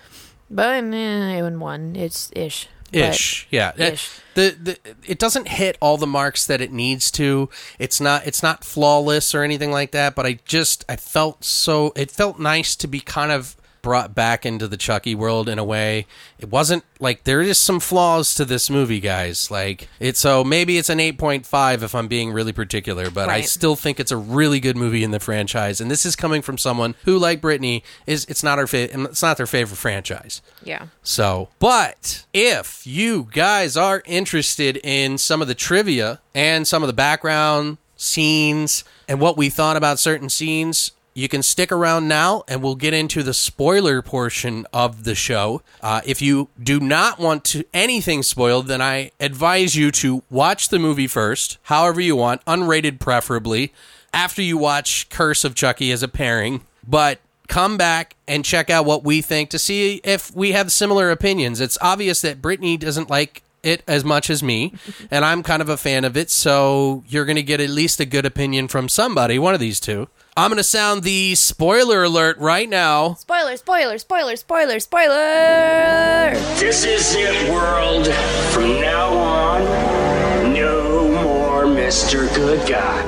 But eh, even one, it's ish. Ish. Yeah. Ish. the, the it doesn't hit all the marks that it needs to. It's not it's not flawless or anything like that but i just i felt so it felt nice to be kind of brought back into the chucky world in a way. It wasn't like there is some flaws to this movie guys. Like it so maybe it's an 8.5 if i'm being really particular but i still think it's a really good movie in the franchise. And this is coming from someone who like brittany is it's not her fa- it's not their favorite franchise. Yeah. so, but if you guys are interested in some of the trivia and some of the background scenes and what we thought about certain scenes, you can stick around now and we'll get into the spoiler portion of the show. Uh, if you do not want to anything spoiled, then I advise you to watch the movie first, however you want, unrated preferably, after you watch Curse of Chucky as a pairing. But come back and check out what we think to see if we have similar opinions. It's obvious that Brittany doesn't like it as much as me, and I'm kind of a fan of it, so you're going to get at least a good opinion from somebody, one of these two. I'm going to sound the spoiler alert right now. Spoiler, spoiler, spoiler, spoiler, spoiler! This is it, world. From now on, no more Mr. Good Guy.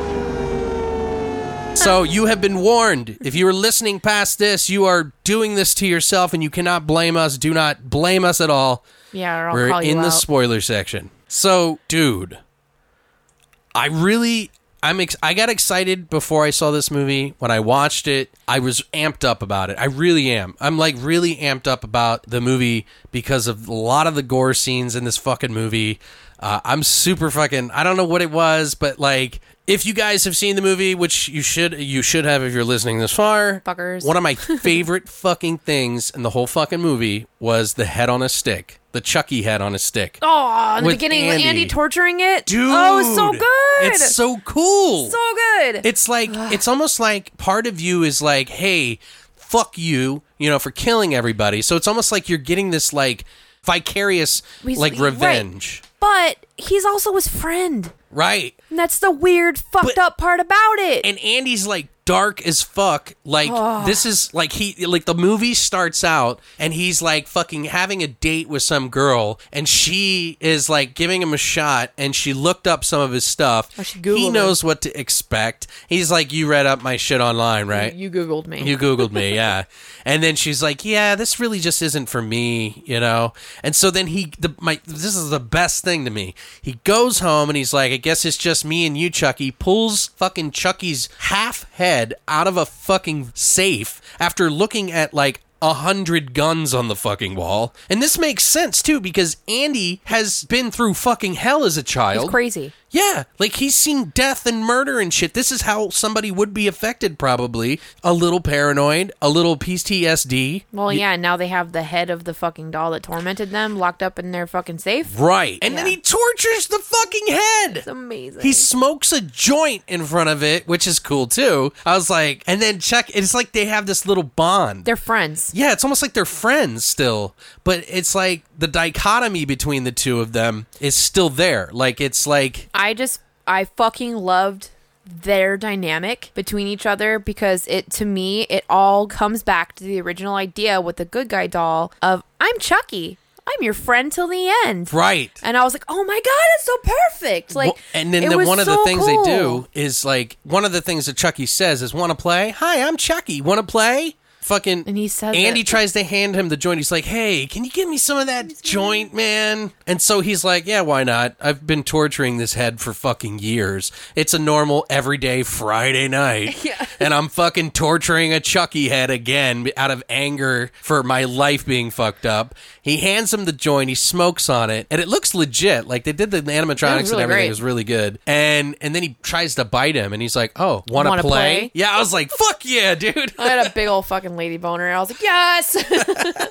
So you have been warned. If you are listening past this, you are doing this to yourself, and you cannot blame us. Do not blame us at all. Yeah, or I'll We're call you in the out. spoiler section. So, dude, I really, I'm, ex- I got excited before I saw this movie. When I watched it, I was amped up about it. I really am. I'm like really amped up about the movie because of a lot of the gore scenes in this fucking movie. Uh, I'm super fucking. I don't know what it was, but like, if you guys have seen the movie, which you should, you should have if you're listening this far. Fuckers. One of my favorite fucking things in the whole fucking movie was the head on a stick, the Chucky head on a stick. Oh, in the With beginning, Andy. Andy. torturing it. Dude, oh, it's so good. It's so cool. so good. It's like it's almost like part of you is like, hey, fuck you, you know, for killing everybody. So it's almost like you're getting this like vicarious He's- like revenge. but he's also his friend. Right. And that's the weird, fucked But- up part about it. And Andy's like dark as fuck. Like this is like he like the movie starts out and he's like fucking having a date with some girl and she is like giving him a shot and she looked up some of his stuff. Oh, he it. knows what to expect. He's like, You read up my shit online, right? you googled me. You Googled me, yeah. And then she's like, "Yeah, this really just isn't for me," you know. And so then he, the my, this is the best thing to me. He goes home and he's like, "I guess it's just me and you, Chucky." Pulls fucking Chucky's half head out of a fucking safe after looking at like a hundred guns on the fucking wall. And this makes sense too because Andy has been through fucking hell as a child. Crazy. Yeah, like he's seen death and murder and shit. This is how somebody would be affected, probably. A little paranoid, a little PTSD. Well, yeah, and now they have the head of the fucking doll that tormented them locked up in their fucking safe. Right. And then he tortures the fucking head. It's amazing. He smokes a joint in front of it, which is cool too. I was like, and then Chuck, it's like they have this little bond. They're friends. yeah, it's almost like they're friends still, but it's like the dichotomy between the two of them is still there. Like it's like I just I fucking loved their dynamic between each other because it to me it all comes back to the original idea with the good guy doll of I'm Chucky. I'm your friend till the end. right. And I was like, "Oh my god, it's so perfect!" Like, Well, and then the, one of the things cool. they do is like one of the things that Chucky says is, "Want to play? Hi, I'm Chucky. Want to play?" Fucking And he says Andy it. tries to hand him the joint. He's like, "Hey, can you give me some of that joint, man?" And so he's like, "Yeah, why not? I've been torturing this head for fucking years. It's a normal everyday Friday night, Yeah. and I'm fucking torturing a Chucky head again out of anger for my life being fucked up." He hands him the joint. He smokes on it, and it looks legit. Like they did the animatronics really and everything. great. It was really good. And and then he tries to bite him, and he's like, "Oh, want to play? play? Yeah, I was like, "Fuck yeah, dude!" I had a big old fucking lady boner. I was like, yes.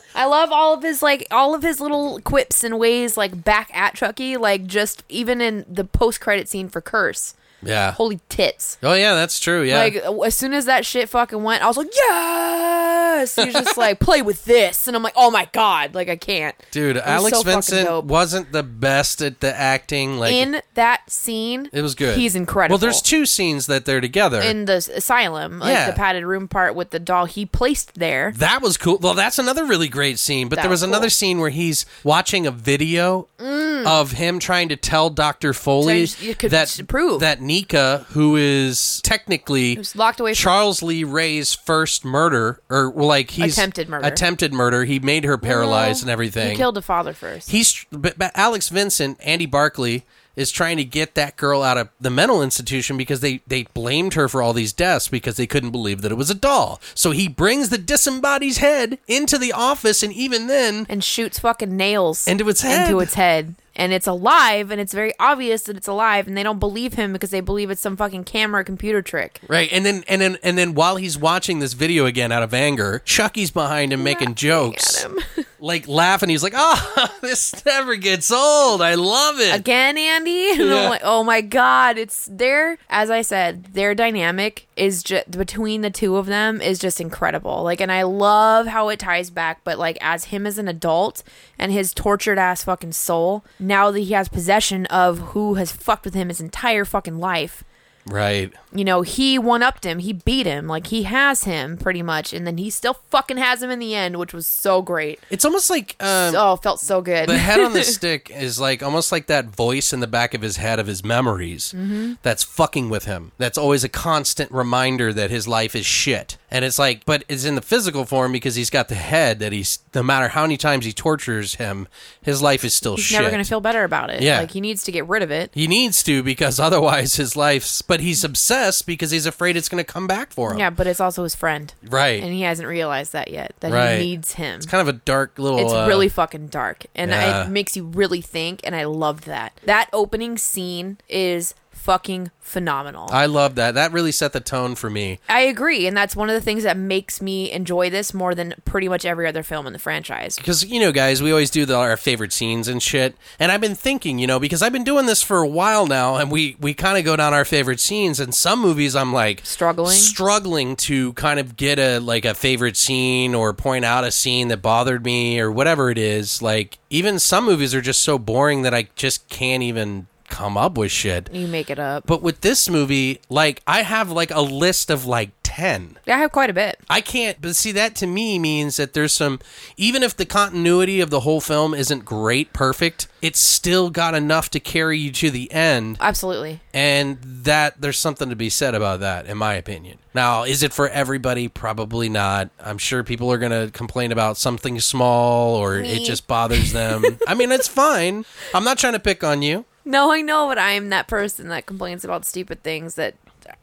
I love all of his like all of his little quips and ways like back at Chucky. Like just even in the post credit scene for Curse. Yeah. Holy tits! Oh yeah, that's true. Yeah. Like as soon as that shit fucking went, I was like, yes. He's just like play with this, and I'm like, oh my god, like I can't. Dude, Alex so Vincent wasn't the best at the acting. Like in that scene, it was good. He's incredible. Well, there's two scenes that they're together. in the asylum, like Yeah. the padded room part with the doll he placed there. that was cool. Well, that's another really great scene. But That there was was another cool. scene where he's watching a video mm. of him trying to tell Dr. Foley So you could that prove. that Nica, who is technically was locked away from- Charles Lee Ray's first murder, or well, like he's Attempted murder. attempted murder. He made her paralyzed and everything. He killed the father first. he's but, but Alex Vincent, Andy Barclay is trying to get that girl out of the mental institution because they they blamed her for all these deaths because they couldn't believe that it was a doll. So he brings the disembodied head into the office and even then and shoots fucking nails Into its head. Into its head. And it's alive, and it's very obvious that it's alive, and they don't believe him because they believe it's some fucking camera computer trick. Right, and then and then and then while he's watching this video again out of anger, Chucky's behind him making jokes, him. like laughing. He's like, "Oh, this never gets old. I love it." Again, Andy? And Yeah. I'm like, oh my god, it's their, as I said, their dynamic is just, between the two of them is just incredible. Like, and I love how it ties back, but like, as him as an adult and his tortured ass fucking soul, now that he has possession of who has fucked with him his entire fucking life, Right. you know, he one upped him. He beat him. Like he has him pretty much, and then he still fucking has him in the end, which was so great. It's almost like um, oh, felt so good. the head on the stick is like almost like that voice in the back of his head of his memories Mm-hmm. that's fucking with him. That's always a constant reminder that his life is shit. And it's like, but it's in the physical form because he's got the head that he's, no matter how many times he tortures him, his life is still He's shit. never gonna feel better about it. Yeah. like he needs to get rid of it. he needs to because otherwise his life's, but he's obsessed because he's afraid it's going to come back for him. Yeah, but it's also his friend, Right. and he hasn't realized that yet. That Right. he needs him. it's kind of a dark little. It's uh, really fucking dark, and yeah. it makes you really think. And I loved that. That opening scene is fucking phenomenal. I love that. That really set the tone for me. I agree, and that's one of the things that makes me enjoy this more than pretty much every other film in the franchise. because you know guys we always do the, our favorite scenes and shit and i've been thinking you know because i've been doing this for a while now and we we kind of go down our favorite scenes and some movies i'm like Struggling? struggling to kind of get a like a favorite scene or point out a scene that bothered me or whatever it is like even some movies are just so boring that i just can't even come up with shit You make it up. but with this movie like i have like a list of like 10 Yeah, I have quite a bit. I can't, but see, that to me means that there's some, even if the continuity of the whole film isn't great, perfect, it's still got enough to carry you to the end. Absolutely. And that there's something to be said about that, in my opinion. Now, is it for everybody? Probably not. I'm sure people are going to complain about something small or it just bothers them. I mean, it's fine. I'm not trying to pick on you. No, I know, but I'm that person that complains about stupid things that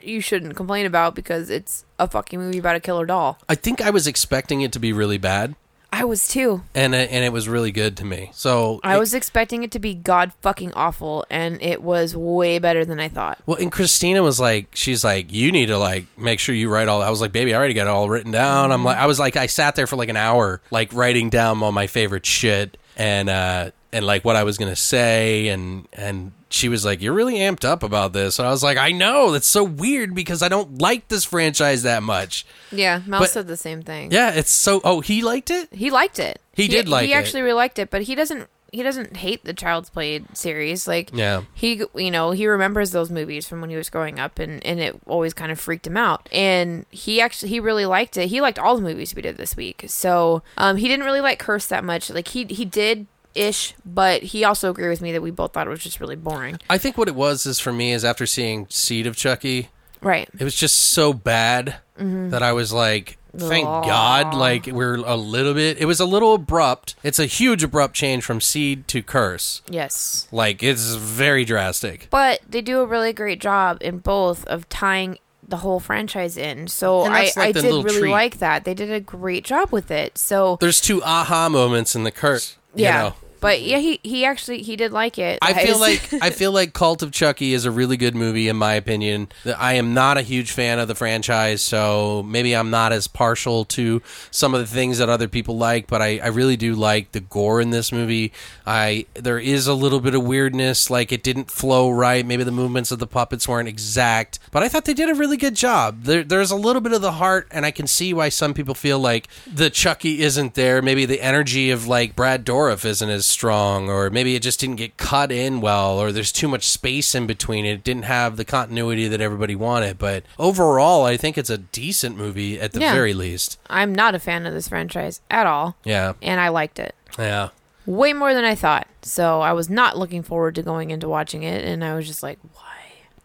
you shouldn't complain about because it's a fucking movie about a killer doll. I think I was expecting it to be really bad. I was too. and it, and it was really good to me. So I it- was expecting it to be god fucking awful, and it was way better than I thought. Well, and Christina was like, she's like, you need to like make sure you write all. I was like, baby, I already got it all written down. I'm like, I was like, I sat there for like an hour, like writing down all my favorite shit and uh and like what I was gonna say, and and she was like, you're really amped up about this, and I was like, I know that's so weird because I don't like this franchise that much. Yeah, Mel But- said the same thing. Yeah, it's so. Oh, he liked it. he liked it. He did like it. He it. actually really liked it, but he doesn't. He doesn't hate the Child's Play series. Like, Yeah. he, you know, he remembers those movies from when he was growing up, and and it always kind of freaked him out. And he actually he really liked it. He liked all the movies we did this week. So, um, he didn't really like Curse that much. Like he he did ish, but he also agreed with me that we both thought it was just really boring. I think what it was is for me is after seeing Seed of Chucky, Right. it was just so bad mm-hmm. that I was like, thank Aw. God, like we're a little bit. It was a little abrupt. It's a huge abrupt change from Seed to Curse. Yes. Like it's very drastic. But they do a really great job in both of tying the whole franchise in. So I, like I did really treat. like that. They did a great job with it. So There's two aha moments in the Curse. you yeah. know. But yeah, he he actually he did like it. I feel like I feel like Cult of Chucky is a really good movie in my opinion. I am not a huge fan of the franchise, so maybe I'm not as partial to some of the things that other people like, but I, I really do like the gore in this movie. I there is a little bit of weirdness, like it didn't flow right. Maybe the movements of the puppets weren't exact, but I thought they did a really good job. There, there's a little bit of the heart, and I can see why some people feel like the Chucky isn't there. Maybe the energy of like Brad Dourif isn't as strong, or maybe it just didn't get cut in well, or there's too much space in between. It didn't have the continuity that everybody wanted. But overall, I think it's a decent movie at the Yeah. very least. I'm not a fan of this franchise at all, Yeah, and I liked it yeah. way more than I thought. So I was not looking forward to going into watching it, and I was just like, why?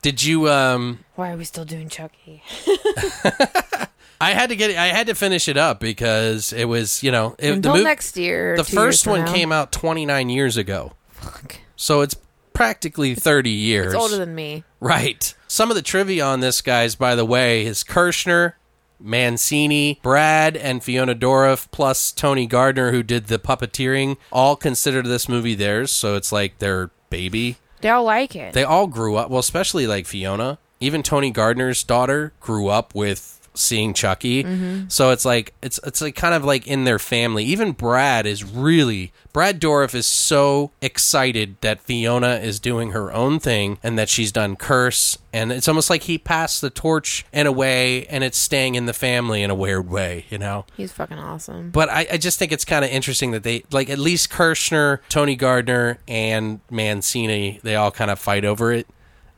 Did you? um Why are we still doing Chucky? I had to get. I had to finish it up because it was, you know, it, Until the mov- next year. The first one now. came out 29 years ago. Fuck. So it's practically 30 years. It's older than me. Right. Some of the trivia on this, guys, by the way, is Kirschner, Mancini, Brad, and Fiona Dourif, plus Tony Gardner, who did the puppeteering, all consider this movie theirs. So it's like their baby. They all like it. They all grew up, well, especially like Fiona. Even Tony Gardner's daughter grew up with seeing Chucky. Mm-hmm. So it's like it's it's like kind of like in their family. Even Brad is really Brad Dourif is so excited that Fiona is doing her own thing and that she's done Curse and it's almost like he passed the torch in a way and it's staying in the family in a weird way, you know. He's fucking awesome. But I, I just think it's kind of interesting that they like at least Kirschner, Tony Gardner, and Mancini they all kind of fight over it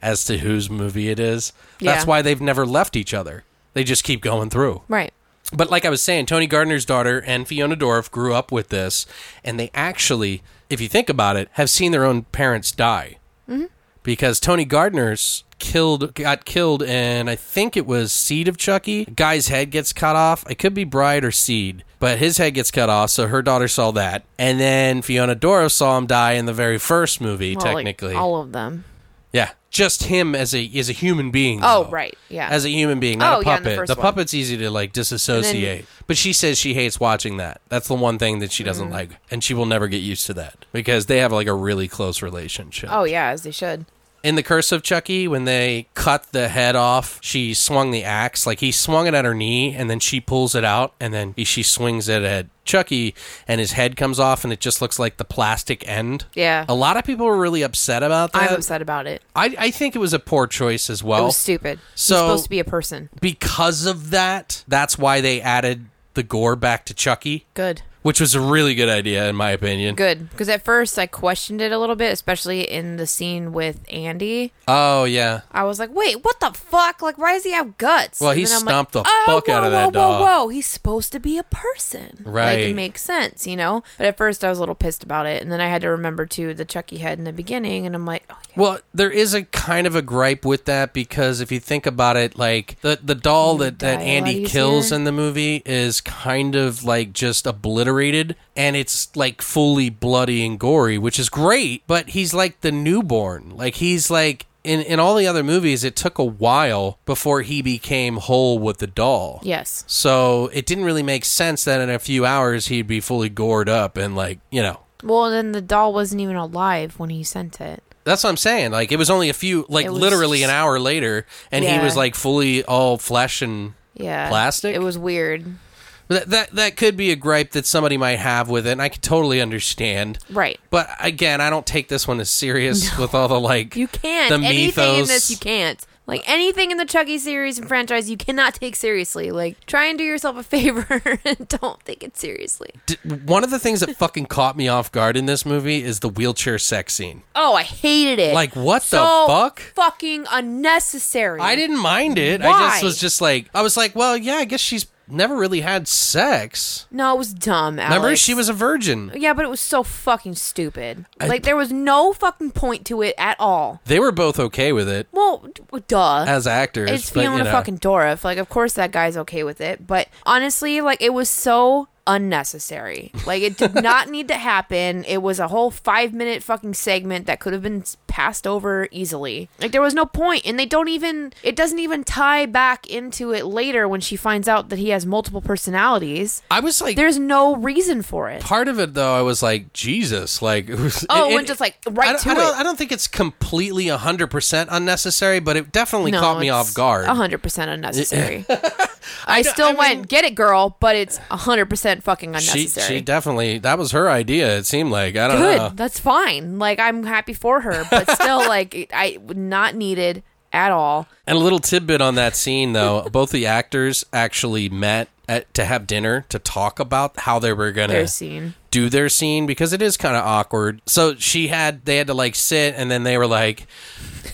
as to whose movie it is. That's Yeah. why they've never left each other. They just keep going through. Right. But like I was saying, Tony Gardner's daughter and Fiona Dourif grew up with this, and they actually, if you think about it, have seen their own parents die. Mm-hmm. Because Tony Gardner's killed, got killed, and I think it was Seed of Chucky. Guy's head gets cut off. It could be Bride or Seed, but his head gets cut off. So her daughter saw that, and then Fiona Dourif saw him die in the very first movie. Well, like, technically, all of them. Yeah, just him as a as a human being. Oh, though. right. Yeah. As a human being, not Oh, a yeah, in the puppet. the puppet's easy to like disassociate. but she says she hates watching that. That's the one thing that she doesn't Mm. like, and she will never get used to that because they have like a really close relationship. oh, yeah, as they should. In the Curse of Chucky, when they cut the head off, she swung the axe. Like he swung it at her knee, and then she pulls it out, and then she swings it at Chucky, and his head comes off, and it just looks like the plastic end. Yeah. A lot of people were really upset about that. I'm upset about it. I, I think it was a poor choice as well. it was stupid. so- He's supposed to be a person. because of that, that's why they added the gore back to Chucky, Good. Which was a really good idea in my opinion. Good. Because at first I questioned it a little bit, especially in the scene with Andy. Oh yeah. I was like, wait, what the fuck? Like, why does he have guts? Well, he And then I'm stomped the oh, fuck out of that whoa, dog. Whoa, whoa, he's supposed to be a person. right? Like, it makes sense, you know? But at first I was a little pissed about it. And then I had to remember, too, the Chucky head in the beginning. And I'm like, oh, yeah. Well, there is a kind of a gripe with that because if you think about it, like the the doll that, that Andy kills in the movie is kind of like just obliterated and it's like fully bloody and gory, which is great, but he's like the newborn. Like he's like in in all the other movies, it took a while before he became whole with the doll. Yes. So it didn't really make sense that in a few hours he'd be fully gored up and like you know. Well, then the doll wasn't even alive when he sent it. That's what I'm saying. Like it was only a few, like literally an hour later, and he was like fully all flesh and Yeah. Plastic? It was weird. That that that could be a gripe that somebody might have with it. and I could totally understand. Right. But again, I don't take this one as serious with all the like You can't. the Anything in this, you can't. Like anything in the Chucky series and franchise, you cannot take seriously. Like try and do yourself a favor and don't take it seriously. D- one of the things that fucking caught me off guard in this movie is the wheelchair sex scene. Oh, I hated it. Like, what the fuck? Fucking unnecessary. I didn't mind it. I Why? just was just like I was like, well, yeah, I guess she's never really had sex. No, it was dumb. Alex. Remember, she was a virgin. Yeah, but it was so fucking stupid. like there was no fucking point to it at all. They were both okay with it Well, duh. as actors. it's but, Fiona you know. fucking Dourif. Like, of course that guy's okay with it. But honestly, like, it was so unnecessary. Like, it did not need to happen. It was a whole five minute fucking segment that could have been passed over easily. Like, there was no point, and they don't even. It doesn't even tie back into it later when she finds out that he has multiple personalities. I was like, There's no reason for it. part of it though. I was like, Jesus, like, it was, Oh, it, went just, like, right I, don't- to I don't, it. I don't think it's completely hundred percent unnecessary, but it definitely caught me off guard. hundred percent unnecessary. I, still I went mean- get it, girl, but it's hundred percent fucking She, unnecessary. she definitely that was her idea. It seemed like I don't Good, know. that's fine. Like I'm happy for her, but still, like I would not needed at all. And a little tidbit on that scene, though, both the actors actually met at, to have dinner to talk about how they were gonna Their scene. do their scene because it is kind of awkward. So she had they had to like sit, and then they were like,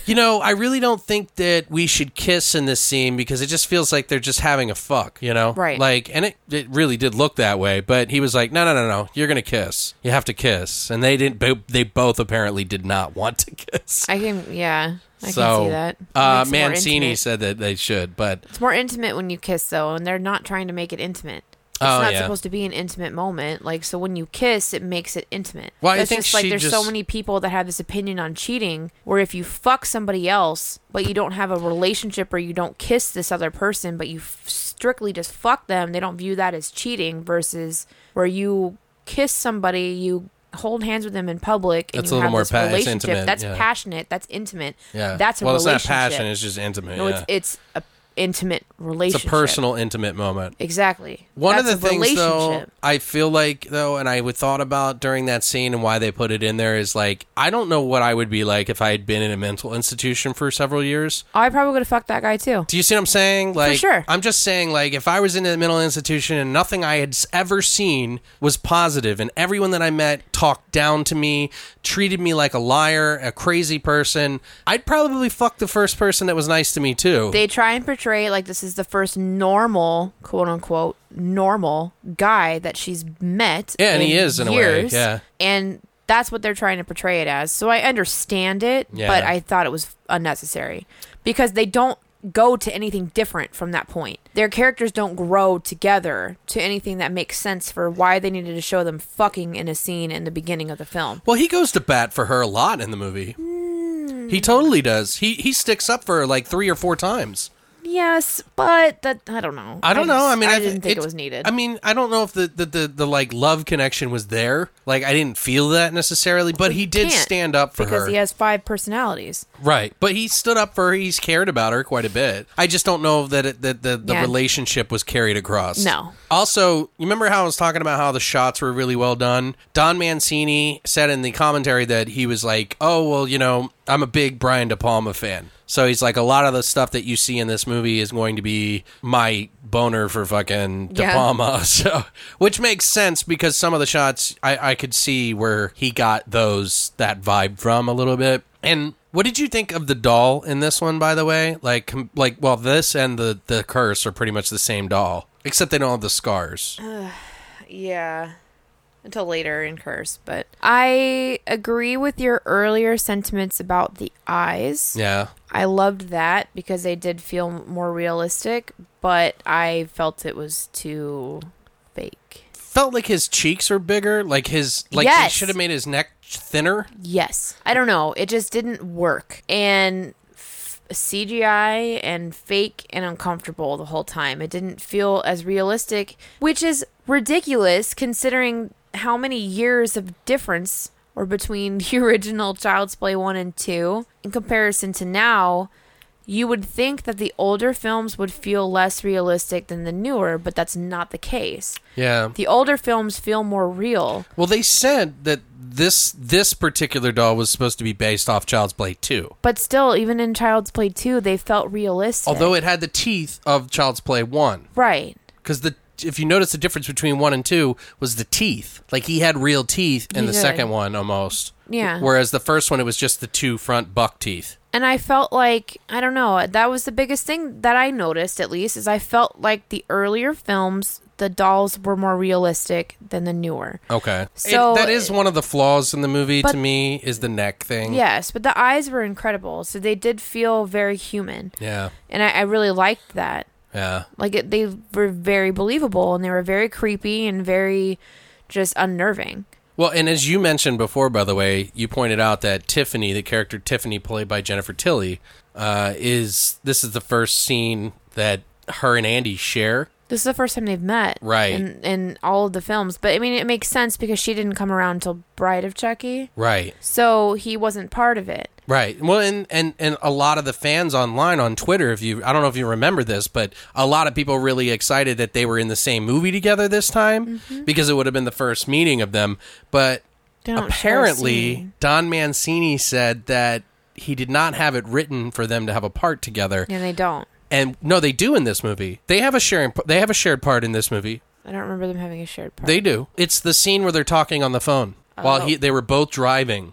you know, I really don't think that we should kiss in this scene because it just feels like they're just having a fuck, you know, Right. Like, and it it really did look that way. But he was like, no, no, no, no, you're gonna kiss. You have to kiss, and they didn't. They both apparently did not want to kiss. I can, yeah, I so, can see that. Uh, makes it more Mancini said that they should, but it's more intimate when you kiss, though, and they're not trying to make it intimate. It's Oh, not yeah. supposed to be an intimate moment. Like, so when you kiss, it makes it intimate. Well, I think just like there's so many people that have this opinion on cheating, where if you fuck somebody else, but you don't have a relationship or you don't kiss this other person, but you f- strictly just fuck them, they don't view that as cheating. Versus where you kiss somebody, you hold hands with them in public, and That's you a little have more this pa- relationship. intimate, that's yeah. passionate. That's intimate. yeah, that's a well, it's relationship. not passion; it's just intimate. no, yeah. it's it's a intimate relationship. It's a personal, intimate moment. Exactly. One That's of the things, though. I feel like though, and I would thought about during that scene and why they put it in there is like I don't know what I would be like if I had been in a mental institution for several years. I probably would have fucked that guy too. Do you see what I'm saying? Like, sure. I'm just saying, like, if I was in a mental institution and nothing I had ever seen was positive, and everyone that I met talked down to me, treated me like a liar, a crazy person, I'd probably fuck the first person that was nice to me too. They try and portray it like this is the first normal, quote unquote, normal guy that she's met. Yeah, and he is, in a way, yeah. And that's what they're trying to portray it as. So I understand it, Yeah. but I thought it was unnecessary because they don't go to anything different from that point. Their characters don't grow together to anything that makes sense for why they needed to show them fucking in a scene in the beginning of the film. Well, he goes to bat for her a lot in the movie. Hmm. He totally does. He he sticks up for her like three or four times. Yes, but that I don't know. I don't know. I mean, I, th- didn't think it was needed. I mean, I don't know if the, the, the, the like love connection was there. Like, I didn't feel that necessarily, but he did can't, stand up for because her. he has five personalities. Right, but he stood up for her. He's cared about her quite a bit. I just don't know that it, that the, the Yeah. relationship was carried across. No. Also, you remember how I was talking about how the shots were really well done? Don Mancini said in the commentary that he was like, "Oh well, you know, I'm a big Brian De Palma fan." So he's like, a lot of the stuff that you see in this movie is going to be my boner for fucking De Yeah. Palma. So, which makes sense because some of the shots I, I could see where he got those that vibe from a little bit. And what did you think of the doll in this one? By the way, like like well, this and the the curse are pretty much the same doll, except they don't have the scars. Yeah. Until later in Curse. But I agree with your earlier sentiments about the eyes. Yeah. I loved that because they did feel more realistic, but I felt it was too fake. Felt like his cheeks are bigger, like his like they Yes. should have made his neck thinner. Yes. I don't know. It just didn't work. And CGI and fake and uncomfortable the whole time. It didn't feel as realistic, which is ridiculous considering how many years of difference were between the original Child's Play 1 and 2 in comparison to now. You would think that the older films would feel less realistic than the newer, but that's not the case. Yeah. The older films feel more real. Well, they said that this this particular doll was supposed to be based off Child's Play 2. But still, even in Child's Play 2, they felt realistic. Although it had the teeth of Child's Play 1. Right. Because the if you notice the difference between 1 and 2 was the teeth. Like he had real teeth in He the did. second one almost. Yeah. Whereas the first one it was just the two front buck teeth. And I felt like, I don't know, that was the biggest thing that I noticed, at least, is I felt like the earlier films, the dolls were more realistic than the newer. Okay. So- that is one of the flaws in the movie But- to me is the neck thing. Yes, but the eyes were incredible. So they did feel very human. Yeah. And I, I really liked that. Yeah. Like, it, they were very believable and they were very creepy and very just unnerving. Well, and as you mentioned before, by the way, you pointed out that Tiffany, the character Tiffany, played by Jennifer Tilly, uh, is this is the first scene that her and Andy share. This is the first time they've met, Right. In, in all of the films, but I mean, it makes sense because she didn't come around until Bride of Chucky, Right. so he wasn't part of it. Right. Well, and, and and a lot of the fans online on Twitter, if you I don't know if you remember this, but a lot of people really excited that they were in the same movie together this time Mm-hmm. because it would have been the first meeting of them. But They don't share a apparently. Don Mancini said that he did not have it written for them to have a part together. And they don't. And no, they do in this movie. They have a sharing. They have a shared part in this movie. I don't remember them having a shared part. They do. It's the scene where they're talking on the phone while Oh. he they were both driving,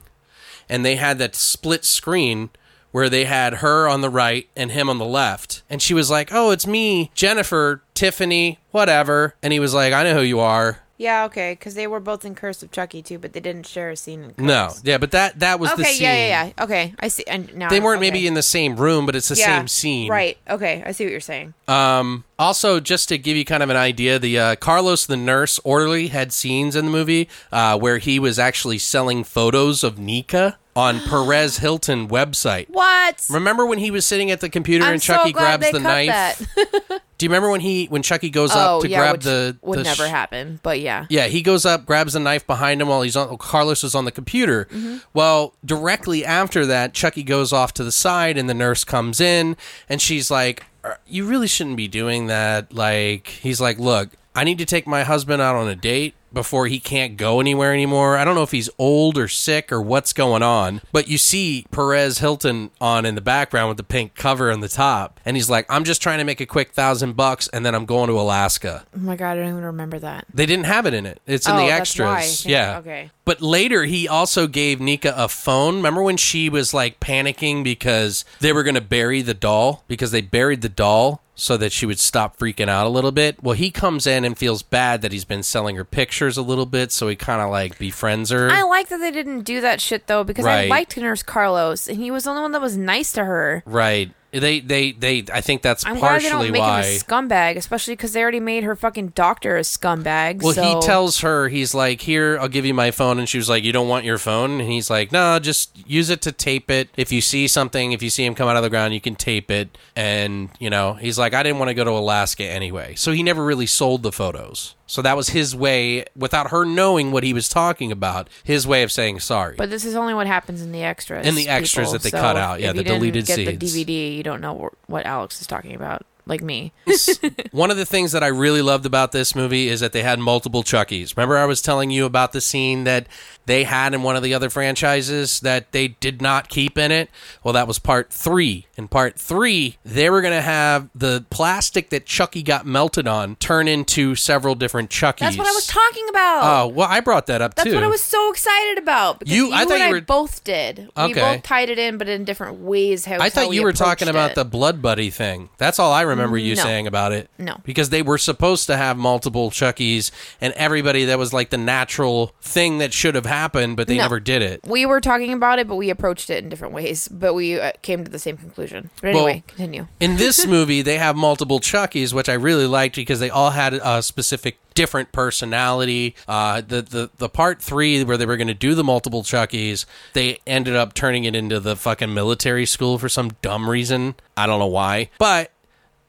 and they had that split screen where they had her on the right and him on the left, and she was like, "Oh, it's me, Jennifer, Tiffany, whatever," and he was like, "I know who you are." Yeah, okay, because they were both in Curse of Chucky too, but they didn't share a scene in Curse. No, yeah, but that that was the Okay, scene. yeah, yeah, yeah. Okay, I see. And now They weren't okay. maybe in the same room, but it's the Yeah, same scene. Right. Okay, I see what you're saying. Um, also, just to give you kind of an idea, the uh, Carlos the nurse orderly had scenes in the movie uh, where he was actually selling photos of Nika on Perez Hilton website. What? Remember when he was sitting at the computer I'm and Chucky so glad grabs they the cut knife? That. Do you remember when he when Chucky goes up oh to yeah, grab the would the never sh- happen. But yeah. Yeah, he goes up, grabs the knife behind him while he's on. Carlos is on the computer. Mm-hmm. Well, directly after that, Chucky goes off to the side, and the nurse comes in, and she's like, "Er, "You really shouldn't be doing that." Like, he's like, "Look, I need to take my husband out on a date." Before he can't go anywhere anymore. I don't know if he's old or sick or what's going on, but you see Perez Hilton on in the background with the pink cover on the top, and he's like, "I'm just trying to make a quick thousand bucks, and then I'm going to Alaska." Oh my god, I don't even remember that. They didn't have it in it. It's in Oh, the extras. why. Yeah. okay. But later he also gave Nika a phone. Remember when she was like panicking because they were going to bury the doll because they buried the doll so that she would stop freaking out a little bit. Well, he comes in and feels bad that he's been selling her pictures a little bit, so he kind of like befriends her. I like that they didn't do that shit though because I Right. liked Nurse Carlos and he was the only one that was nice to her. right. They they they I think that's I'm glad they partially don't make why. him a scumbag, especially because they already made her fucking doctor a scumbag. Well, so- he tells her, he's like, Here, I'll give you my phone. And she was like, You don't want your phone? And he's like, No, just use it to tape it. If you see something, if you see him come out of the ground, you can tape it. And, you know, he's like, I didn't want to go to Alaska anyway. So he never really sold the photos. So that was his way, without her knowing what he was talking about, his way of saying sorry. But this is only what happens in the extras. In the extras people. that they So cut out, yeah, the didn't deleted get scenes. the DVD, you don't know what Alex is talking about, like me. One of the things that I really loved about this movie is that they had multiple Chuckies. Remember, I was telling you about the scene that they had in one of the other franchises that they did not keep in it? Well, that was part three. In part three, they were going to have the plastic that Chucky got melted on turn into several different Chuckies. That's what I was talking about. Oh, well, I brought that up That's too. what I was so excited about. Because You- you, I thought and you I both did. We both tied it in, but in different ways. How I thought we you were approached talking about it. the Blood Buddy thing. That's all I No, remember you No. saying about it. No. Because they were supposed to have multiple Chuckies and everybody that was like the natural thing that should have happened, but they No. never did it. We were talking about it, but we approached it in different ways. But we uh, came to the same conclusion. But anyway, Well, continue. In this movie, they have multiple Chuckies, which I really liked because they all had a specific different personality. Uh, the, the the part three where they were going to do the multiple Chuckies, they ended up turning it into the fucking military school for some dumb reason. I don't know why, but.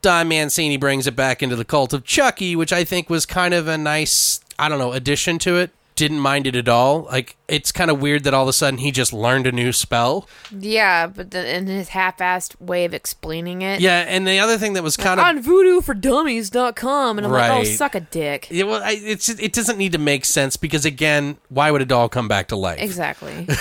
Don Mancini brings it back into the cult of Chucky, which I think was kind of a nice, I don't know, addition to it. Didn't mind it at all. Like, it's kind of weird that all of a sudden he just learned a new spell. Yeah, but the, in his half-assed way of explaining it. Yeah, and the other thing that was kind of on voodooForDummies.com, and I'm like, oh, suck a dick. Yeah, well, I, it's it doesn't need to make sense because again, why would a doll come back to life? Exactly.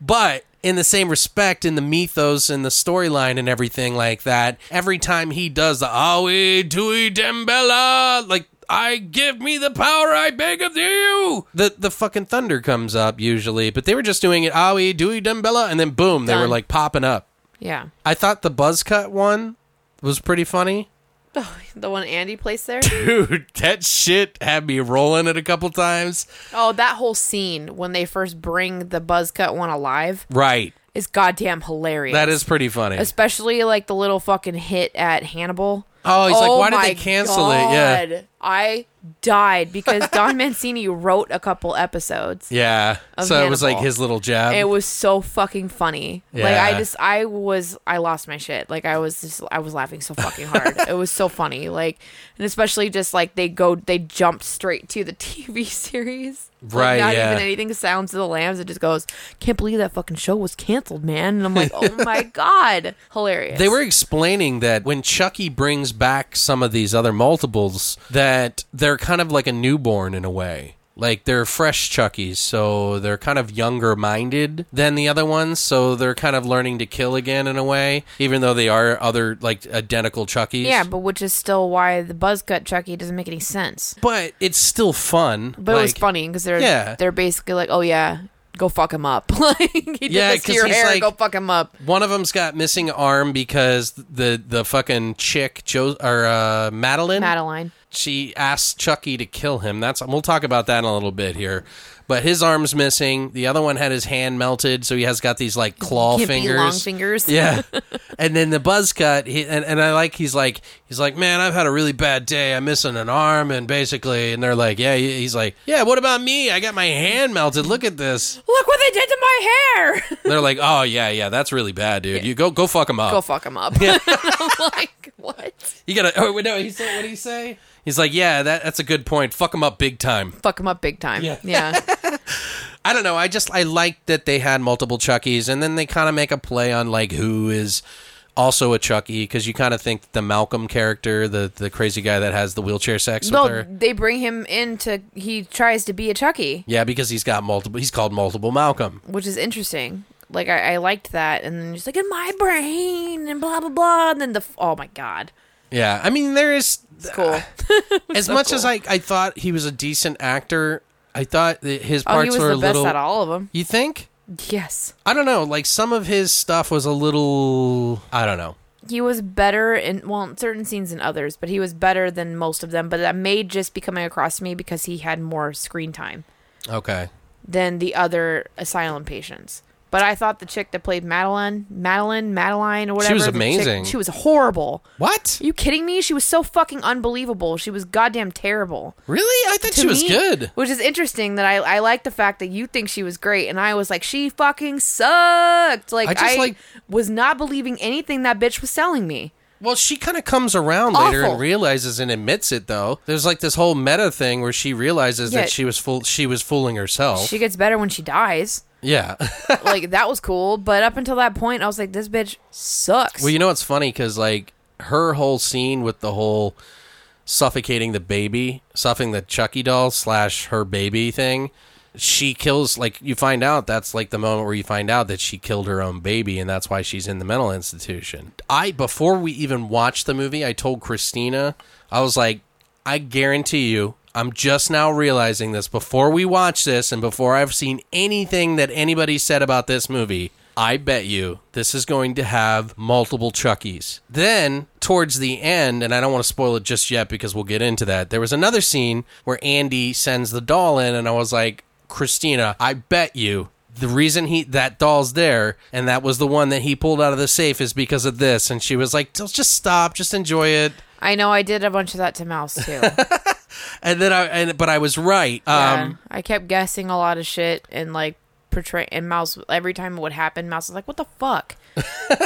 But in the same respect, in the mythos and the storyline and everything like that, every time he does the Ade Due Damballa, like I give me the power I beg of you, the the fucking thunder comes up usually. But they were just doing it Ade Due Damballa, and then boom, they were like popping up. yeah. I thought the buzz cut one was pretty funny. Oh, The one Andy placed there? Dude, that shit had me rolling it a couple times. Oh, that whole scene when they first bring the buzz cut one alive Right. is goddamn hilarious. That is pretty funny. Especially like the little fucking hit at Hannibal. Oh, he's like, oh why did they cancel it? Yeah. I died because Don Mancini wrote a couple episodes. Yeah. So it was like his little jab. It was so fucking funny. Yeah. Like I just I was I lost my shit. Like I was just I was laughing so fucking hard. it was so funny. Like and especially just like they go they jumped straight to the TV series. Like, Right, Not yeah. even anything sounds of the lambs. It just goes, Can't believe that fucking show was canceled, man. And I'm like, Oh my god. Hilarious. they were explaining that when Chucky brings back some of these other multiples, that they're kind of like a newborn in a way. Like they're fresh Chuckies, so they're kind of younger minded than the other ones, so they're kind of learning to kill again in a way, even though they are other like identical Chuckies. Yeah, but which is still why the buzz cut Chucky doesn't make any sense. but it's still fun. But it was funny because they're Yeah. they're basically like, oh yeah, go fuck him up. like he did Yeah, this to your hair, like- go fuck him up. One of them's got missing arm because the the fucking chick Jo or uh, Madeline Madeline. She asks Chucky to kill him. That's we'll talk about that in a little bit here. But his arm's missing. The other one had his hand melted, so he has got these like claw Gimpy fingers. long fingers. Yeah. and then the buzz cut, he, and, and I like he's like he's like, Man, I've had a really bad day. I'm missing an arm and basically and they're like, Yeah, he's like, Yeah, what about me? I got my hand melted. Look at this. Look what they did to my hair. They're like, Oh yeah, yeah, that's really bad, dude. You go go fuck him up. go fuck him up. Yeah. I'm like, what? You gotta. Oh no. He said. What did he say? He's like, yeah, that, that's a good point. Fuck him up big time. Fuck him up big time. Yeah. Yeah. I don't know. I just I liked that they had multiple Chuckies, and then they kind of make a play on like who is also a Chucky because you kind of think the Malcolm character, the the crazy guy that has the wheelchair sex with her. they bring him in to. He tries to be a Chucky, Yeah, because he's got multiple. He's called multiple Malcolm. which is interesting. Like I, I liked that, and then he's like in my brain and blah blah blah, and then the oh my god, Yeah, I mean there is it's cool. as much as I I thought he was a decent actor. I thought that his oh, parts he was were the a best little. at all of them. You think? Yes, I don't know. Like some of his stuff was a little. I don't know. he was better in well in certain scenes than others, but he was better than most of them. But that may just be coming across to me because he had more screen time. Okay. than the other asylum patients. But I thought the chick that played Madeline, Madeline, Madeline, or whatever. She was the chick- amazing. she was horrible. What? Are you kidding me? She was so fucking unbelievable. She was goddamn terrible. Really? I thought To she was me- good. Which is interesting that I I like the fact that you think she was great, and I was like, she fucking sucked. Like I I, like- was not believing anything that bitch was telling me. Well, she kind of comes around later and realizes and admits it though. There's like this whole meta thing where she realizes Yeah. that she was fool she was fooling herself. She gets better when she dies. Yeah. like that was cool, but up until that point, I was like, this bitch sucks. well, you know what's funny cuz like her whole scene with the whole suffocating the baby, suffocating the Chucky doll slash her baby thing. She kills like you find out that's like the moment where you find out that she killed her own baby and that's why she's in the mental institution. I before we even watched the movie, I told Christina, I was like, I guarantee you, I'm just now realizing this before we watch this and before I've seen anything that anybody said about this movie. I bet you this is going to have multiple Chuckies. Then, towards the end, and I don't want to spoil it just yet because we'll get into that, there was another scene where Andy sends the doll in, and I was like, Christina, I bet you the reason he that doll's there and that was the one that he pulled out of the safe is because of this and she was like just stop just enjoy it I know I did a bunch of that to Mouse too. and then i and but i was right Yeah. um I kept guessing a lot of shit and like portray and Mouse every time it would happen, Mouse was like, "What the fuck?"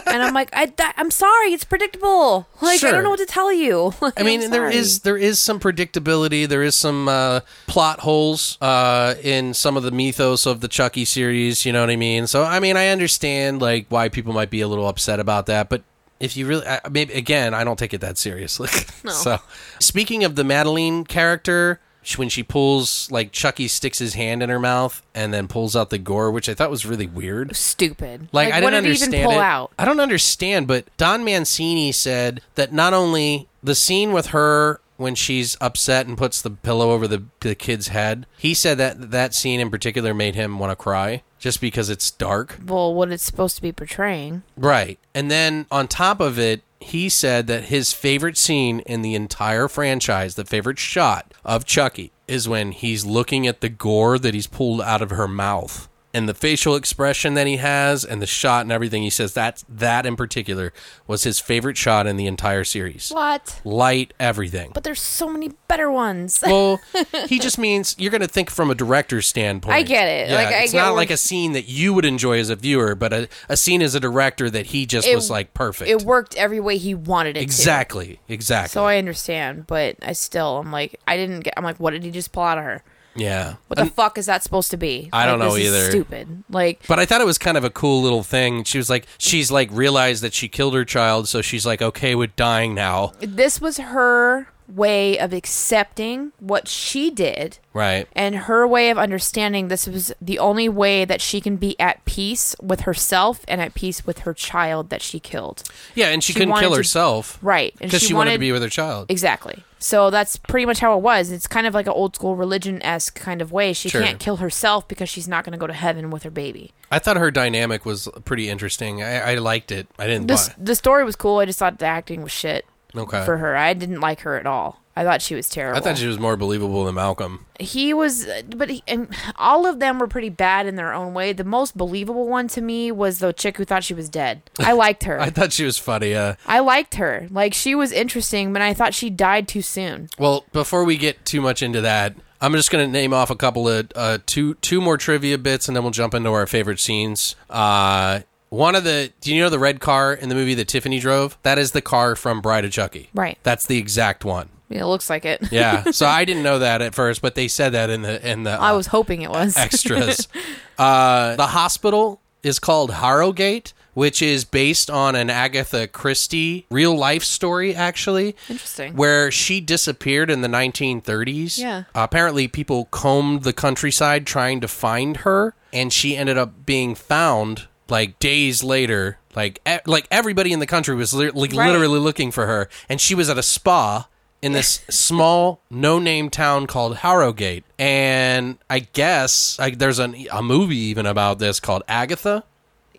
and I'm like, I, that, "I'm sorry, it's predictable. Like I don't know what to tell you." I mean, there is there is some predictability. There is some uh, plot holes uh, in some of the mythos of the Chucky series. You know what I mean? So, I mean, I understand like why people might be a little upset about that, but if you really, I, maybe again, I don't take it that seriously. no. so, speaking of the Madeline character. When she pulls, like Chucky sticks his hand in her mouth and then pulls out the gore, which I thought was really weird. stupid. Like, I what didn't did understand he even pull it. out? I don't understand, but Don Mancini said that not only the scene with her when she's upset and puts the pillow over the, the kid's head, he said that that scene in particular made him want to cry just because it's dark. Well, what it's supposed to be portraying. Right. And then on top of it, he said that his favorite scene in the entire franchise, the favorite shot of Chucky, is when he's looking at the gore that he's pulled out of her mouth. And the facial expression that he has and the shot and everything, he says that that in particular was his favorite shot in the entire series. What? Light, everything. But there's so many better ones. Well, he just means you're going to think from a director's standpoint. I get it. Yeah, Like, I it's not like a scene that you would enjoy as a viewer, but a, a scene as a director that he just It- was like perfect. it worked every way he wanted it to. exactly, exactly. So I understand, but I still, I'm like, I didn't get. I'm like, what did he just pull out of her? Yeah, What the fuck is that supposed to be? I don't know either. Stupid. Like, but I thought it was kind of a cool little thing. She was like, she's like realized that she killed her child, so she's like okay with dying now, this was her way of accepting what she did right? and her way of understanding this was the only way that she can be at peace with herself and at peace with her child that she killed. Yeah, and she, She couldn't kill to- herself, Right. Because she, wanted to be with her child. Exactly. So that's pretty much how it was. It's kind of like an old school religion esque kind of way. She Sure. can't kill herself because she's not going to go to heaven with her baby. I thought her dynamic was pretty interesting. I, I liked it. I didn't. Buy- the story was cool. I just thought the acting was shit Okay. for her. I didn't like her at all. I thought she was terrible. I thought she was more believable than Malcolm. he was but he, and all of them were pretty bad in their own way the most believable one to me was the chick who thought she was dead i liked her I I, thought she was funny. Uh, liked her like she was interesting but i thought she died too soon Well, before we get too much into that, I'm just going to name off a couple of uh, two two more trivia bits, and then we'll jump into our favorite scenes. Uh, one of the do you know the red car in the movie that Tiffany drove? That is the car from Bride of Chucky. Right. That's the exact one. Yeah, it looks like it Yeah. so I didn't know that at first, but they said that in the in the i uh, was hoping it was extras. uh, the hospital is called Harrogate, which is based on an Agatha Christie real life story, actually. Interesting. Where she disappeared in the 1930s. Yeah. Uh, apparently, people combed the countryside trying to find her, and she ended up being found like days later. Like, e- like everybody in the country was li- like, Right. literally looking for her, and she was at a spa in this small no-name town called Harrogate. And I guess like, there's an, a movie even about this called Agatha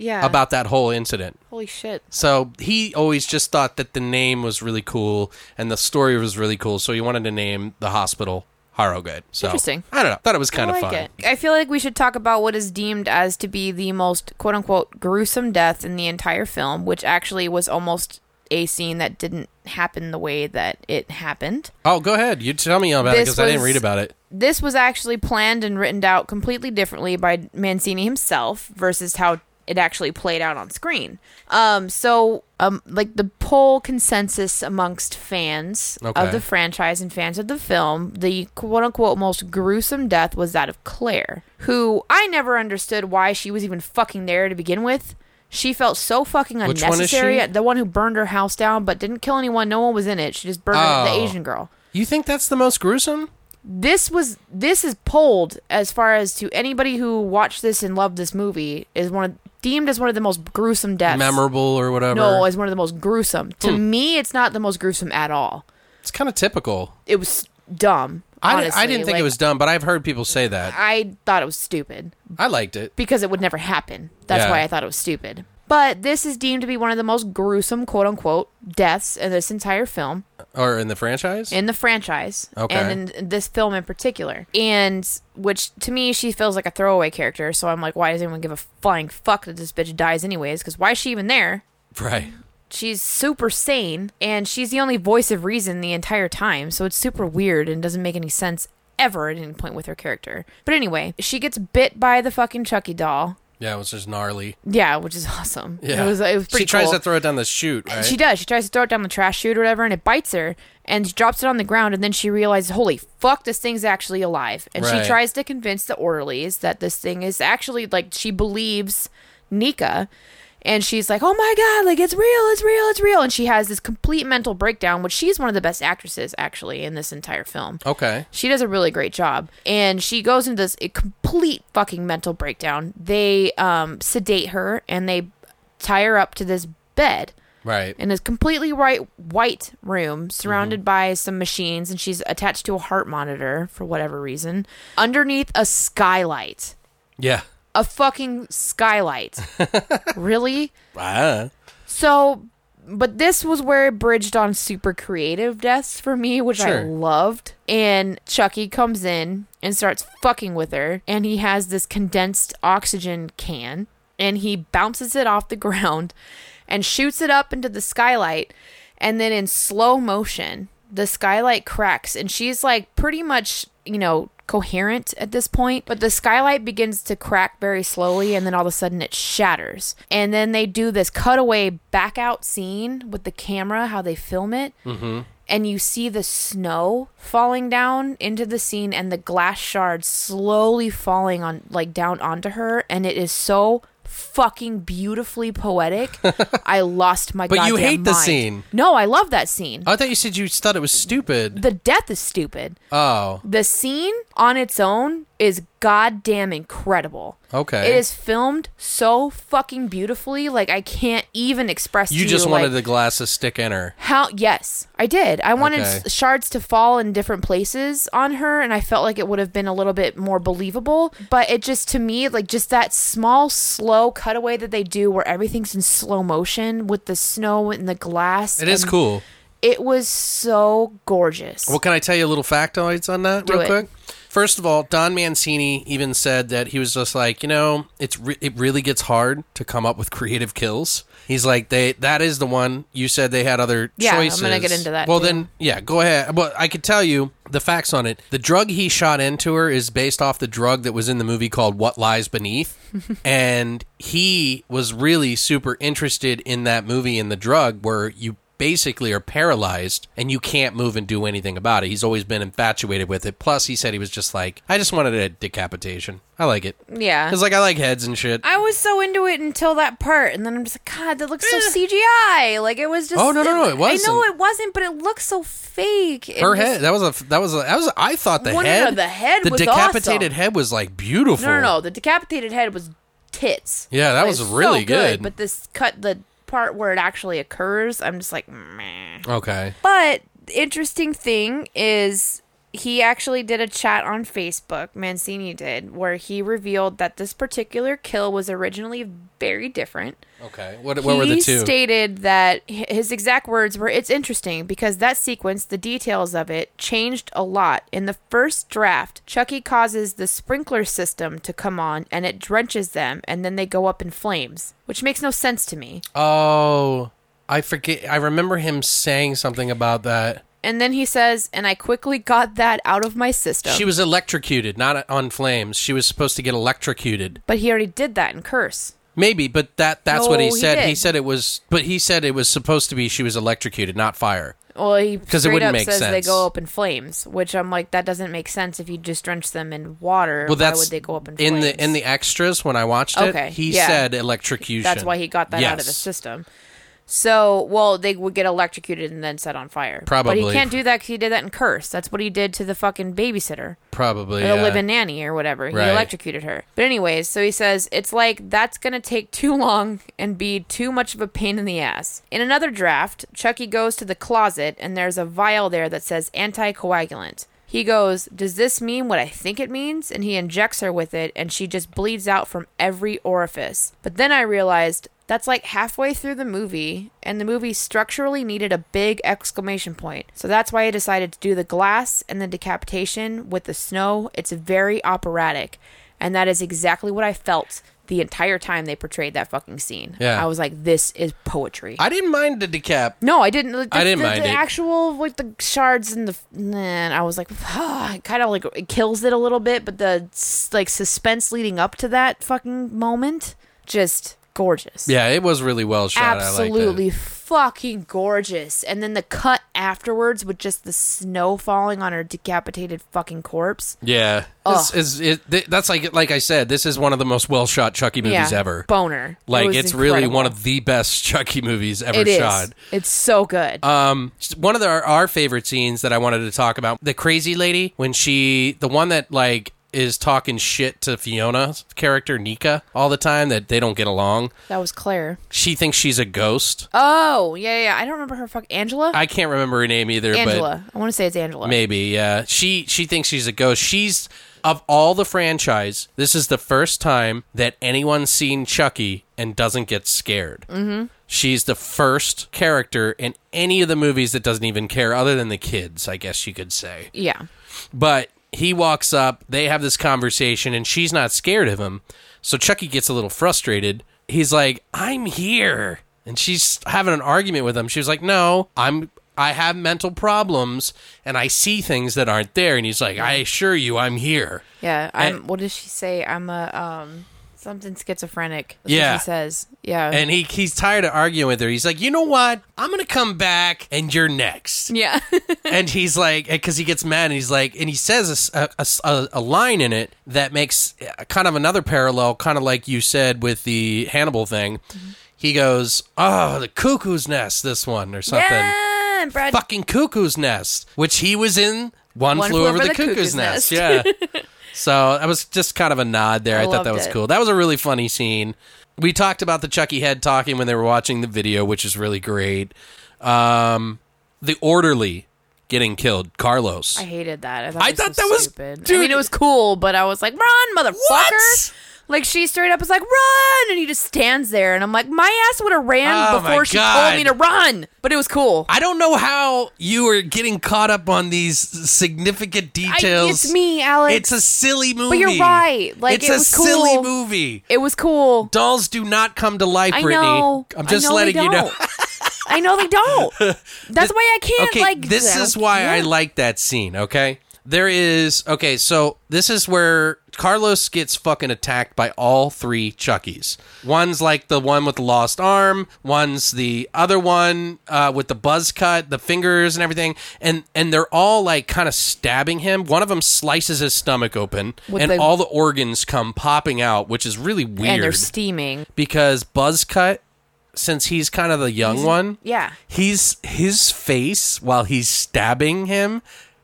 yeah about that whole incident. holy shit So he always just thought that the name was really cool and the story was really cool, so he wanted to name the hospital Harrogate. So Interesting. I don't know. Thought it was kind I of like fun. it. I feel like we should talk about what is deemed as to be the most quote unquote gruesome death in the entire film, which actually was almost a scene that didn't happen the way that it happened. Oh, go ahead. You tell me about it This because I didn't was- read about it. this was actually planned and written out completely differently by Mancini himself versus how it actually played out on screen. Um, so, um, like the poll consensus amongst fans Okay. of the franchise and fans of the film, the quote unquote most gruesome death was that of Claire, who I never understood why she was even fucking there to begin with. She felt so fucking Which one is unnecessary. she? The one who burned her house down but didn't kill anyone. No one was in it. She just burned her- the Oh. Asian girl You think that's the most gruesome? this was this is polled as far as to anybody who watched this and loved this movie is one of deemed as one of the most gruesome deaths. Memorable or whatever? No, as one of the most gruesome. To Hmm. me, it's not the most gruesome at all. it's kind of typical. It was dumb. I. I didn't think Like, it was dumb, but I've heard people say that. I thought it was stupid I liked it. because it would never happen. That's Yeah. why I thought it was stupid. But this is deemed to be one of the most gruesome, quote unquote, deaths in this entire film, Or in the franchise? in the franchise, Okay. and in this film in particular. And which to me, she feels like a throwaway character. So I'm like, why does anyone give a flying fuck that this bitch dies anyways? Because why is she even there? right. She's super sane and she's the only voice of reason the entire time so it's super weird and doesn't make any sense ever at any point with her character but anyway she gets bit by the fucking chucky doll Yeah, it was just gnarly. yeah which is awesome Yeah. it was, it was pretty she tries cool. to throw it down the chute, right? She does. She tries to throw it down the trash chute or whatever, and it bites her. And she drops it on the ground, and then she realizes, "Holy fuck, this thing's actually alive!" And Right. she tries to convince the orderlies that this thing is actually like she believes Nika, and she's like, "Oh my god, like it's real, it's real, it's real!" And she has this complete mental breakdown, which she's one of the best actresses actually in this entire film. Okay. She does a really great job. And she goes into this a complete fucking mental breakdown. They um, sedate her and they tie her up to this bed Right. in this completely white white room surrounded by some machines and she's attached to a heart monitor for whatever reason underneath a skylight. Yeah. A fucking skylight. really? Ah. So, but this was where it bridged on super creative deaths for me, which I loved. And Chucky comes in and starts fucking with her, and he has this condensed oxygen can, and he bounces it off the ground and shoots it up into the skylight. And then in slow motion, the skylight cracks, and she's like pretty much, you know, coherent at this point, but the skylight begins to crack very slowly and then all of a sudden it shatters. And then they do this cutaway back out scene with the camera, how they film it. Mm-hmm. And you see the snow falling down into the scene and the glass shards slowly falling on like down onto her and it is so fucking beautifully poetic. I lost my But you hate the scene. No, I love that scene. I thought you said you thought it was stupid. The death is stupid. Oh. The scene on its own is goddamn incredible. Okay. It is filmed so fucking beautifully, like I can't even express. You just you, wanted like, the glass to stick in her. how? Yes, I did. I wanted Okay. shards to fall in different places on her, and I felt like it would have been a little bit more believable. But it just to me, like just that small, slow cutaway that they do, where everything's in slow motion with the snow and the glass. It is and cool. It was so gorgeous. Well, can I tell you a little factoids on that Do real it. quick? First of all, Don Mancini even said that he was just like, you know, it's re- it really gets hard to come up with creative kills. He's like, they that is the one you said they had other Yeah, I'm choices. gonna get into that, Well, too. then, yeah, go ahead. But I could tell you the facts on it. The drug he shot into her is based off the drug that was in the movie called What Lies Beneath, and he was really super interested in that movie and the drug where you basically are paralyzed and you can't move and do anything about it. He's always been infatuated with it. Plus, he said he was just like, I just wanted a decapitation. I like it. yeah, It's like I like heads and shit. I was so into it until that part, and then I'm just like, God, that looks so eh. CGI. Like it was just. Oh, no, no, no, it wasn't. I know it wasn't, but it looks so fake. It Her head. That was a. That was a. That was. I thought the head. the head The was decapitated awesome. head was like beautiful. No, no, no. The decapitated head was tits. Yeah, that Like, was so really good. But this cut, the part where it actually occurs, I'm just like, meh. Okay. But the interesting thing is he actually did a chat on Facebook, Mancini did, where he revealed that this particular kill was originally very different. Okay. What, what were the two? he stated that his exact words were it's interesting because that sequence the details of it changed a lot in the first draft chucky causes the sprinkler system to come on and it drenches them and then they go up in flames which makes no sense to me oh, I forget. I remember him saying something about that. And then he says and i quickly got that out of my system She was electrocuted, not on flames. She was supposed to get electrocuted. but he already did that in curse Maybe, but that that's what he No, he said. He said it was but he said it was supposed to be she was electrocuted, not fire. well he 'Cause it wouldn't up make says they go up in flames which i'm like that doesn't make sense if you just drench them in water Well, that's why would they go up in in flames the in the extras when I watched it. Okay, he yeah. said electrocution. That's why he got that out of the system. So, well, they would get electrocuted and then set on fire. Probably. But he can't do that because he did that in Curse. That's what he did to the fucking babysitter. Probably. Or the yeah. live-in nanny or whatever. He Right. electrocuted her. But anyways, so he says, it's like that's going to take too long and be too much of a pain in the ass. In another draft, Chucky goes to the closet and there's a vial there that says anticoagulant. He goes, Does this mean what I think it means? And he injects her with it, and she just bleeds out from every orifice. But then I realized that's like halfway through the movie, and the movie structurally needed a big exclamation point. So that's why I decided to do the glass and the decapitation with the snow. It's very operatic. And that is exactly what I felt the entire time they portrayed that fucking scene. Yeah. I was like, this is poetry. I didn't mind the decap. No, I didn't. The, I didn't the, mind the it. actual like the shards and the man. I was like, kind of like it kills it a little bit, but the like suspense leading up to that fucking moment, just gorgeous. Yeah, it was really well shot. I liked it. absolutely fucking gorgeous. And then the cut afterwards with just the snow falling on her decapitated fucking corpse. Yeah, this is it. th- That's like like I said. This is one of the most well shot Chucky movies yeah, ever. boner. It Like was it's really one of the best Chucky movies ever It is. shot. It's so good. Um, one of the, our, our favorite scenes that I wanted to talk about the crazy lady when she the one that like is talking shit to Fiona's character Nika all the time that they don't get along. that was Claire. She thinks she's a ghost. Oh yeah, yeah. I don't remember her. Fuck Angela. I can't remember her name either, Angela. I want to say it's Angela. maybe yeah. She she thinks she's a ghost. She's of all the franchise, this is the first time that anyone's seen Chucky and doesn't get scared. Mm-hmm. She's the first character in any of the movies that doesn't even care, other than the kids, I guess you could say. Yeah. But he walks up, they have this conversation, and she's not scared of him. So Chucky gets a little frustrated. He's like, I'm here. And she's having an argument with him. She was like, No, I'm I have mental problems and I see things that aren't there. And he's like, I assure you I'm here. Yeah. I'm. And- what does she say? I'm a um something schizophrenic. Yeah. What she says. Yeah. And he he's tired of arguing with her. He's like, you know what? I'm gonna come back and you're next. yeah. and he's like, because he gets mad, and he's like, and he says a, a, a, a line in it that makes uh, kind of another parallel, kind of like you said with the Hannibal thing. He goes, "Oh, the cuckoo's nest, this one or something, yeah. Brad. fucking cuckoo's nest," which he was in. One, flew, over, the, cuckoo's, nest. Yeah. so that was just kind of a nod there. I, I thought that was it. cool. That was a really funny scene. We talked about the Chucky head talking when they were watching the video, which is really great. Um, the orderly getting killed, Carlos. I hated that. I thought, I it thought so that was- stupid. I mean, it was cool, but I was like, "Run, motherfucker!" What? Like she straight up was like, "Run!" and he just stands there, and I'm like, "My ass would have ran Oh, my before she God. told me to run." But it was cool. I don't know how you are getting caught up on these significant details. it's me, Alex. It's a silly movie. But you're right. Like, it's it a was silly movie. It was cool. Dolls do not come to life, I Brittany. know. I'm I just know letting you know. don't. I know they don't. That's why I can't okay, like. this is why I like that scene. Okay, there is okay. So this is where Carlos gets fucking attacked by all three Chuckies. One's like the one with the lost arm. One's the other one uh, with the buzz cut, the fingers and everything. And and they're all like kind of stabbing him. One of them slices his stomach open, With and the- all the organs come popping out, which is really weird. And they're steaming. because buzz cut, since he's kind of the young one, Yeah. he's his face while he's stabbing him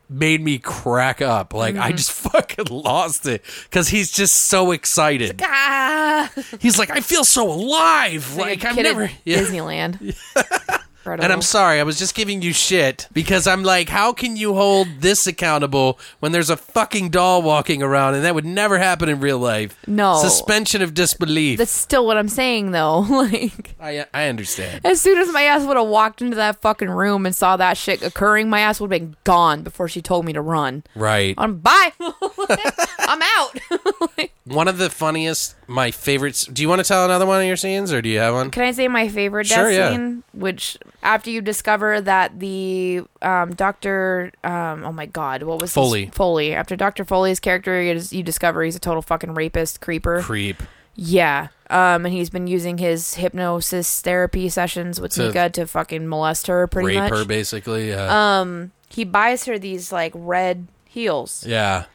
made me crack up. Like I Mm-hmm. just fucking lost it because he's just so excited. Ah, He's like, I feel so alive. Like, like I've never. Yeah. Disneyland. And I'm sorry, I was just giving you shit because I'm like, how can you hold this accountable when there's a fucking doll walking around and that would never happen in real life? No. Suspension of disbelief. That's still what I'm saying, though. like, I, I understand. as soon as my ass would have walked into that fucking room and saw that shit occurring, my ass would have been gone before she told me to run. Right. I'm bye. I'm out. One of the funniest, my favorites. Do you want to tell another one of your scenes, or do you have one? Can I say my favorite death Sure, yeah. scene? Which after you discover that the um, Doctor, um, oh my god, what was his- Foley. Foley. After Doctor Foley's character, you, you discover he's a total fucking rapist, creeper. Creep. yeah. Um, and he's been using his hypnosis therapy sessions with To Nika to fucking molest her, pretty Rape much. her, basically. Yeah. um, he buys her these like red heels, yeah.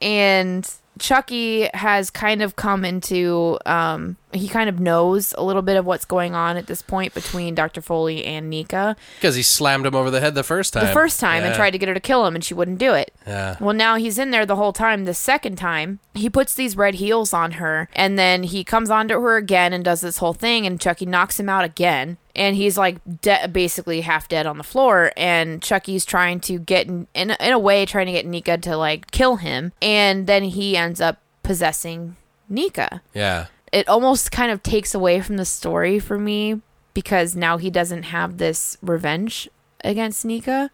and Chucky has kind of come into um he kind of knows a little bit of what's going on at this point between Dr. Foley and Nika. Because he slammed him over the head the first time. The first time and tried to get her to kill him and she wouldn't do it. Yeah. Well, now he's in there the whole time. The second time, he puts these red heels on her and then he comes onto her again and does this whole thing and Chucky knocks him out again. And he's like de- basically half dead on the floor. And Chucky's trying to get, in, in, in a way, trying to get Nika to like kill him. And then he ends up possessing Nika Yeah. It almost kind of takes away from the story for me because now he doesn't have this revenge against Nika.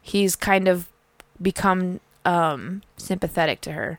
He's kind of become um sympathetic to her.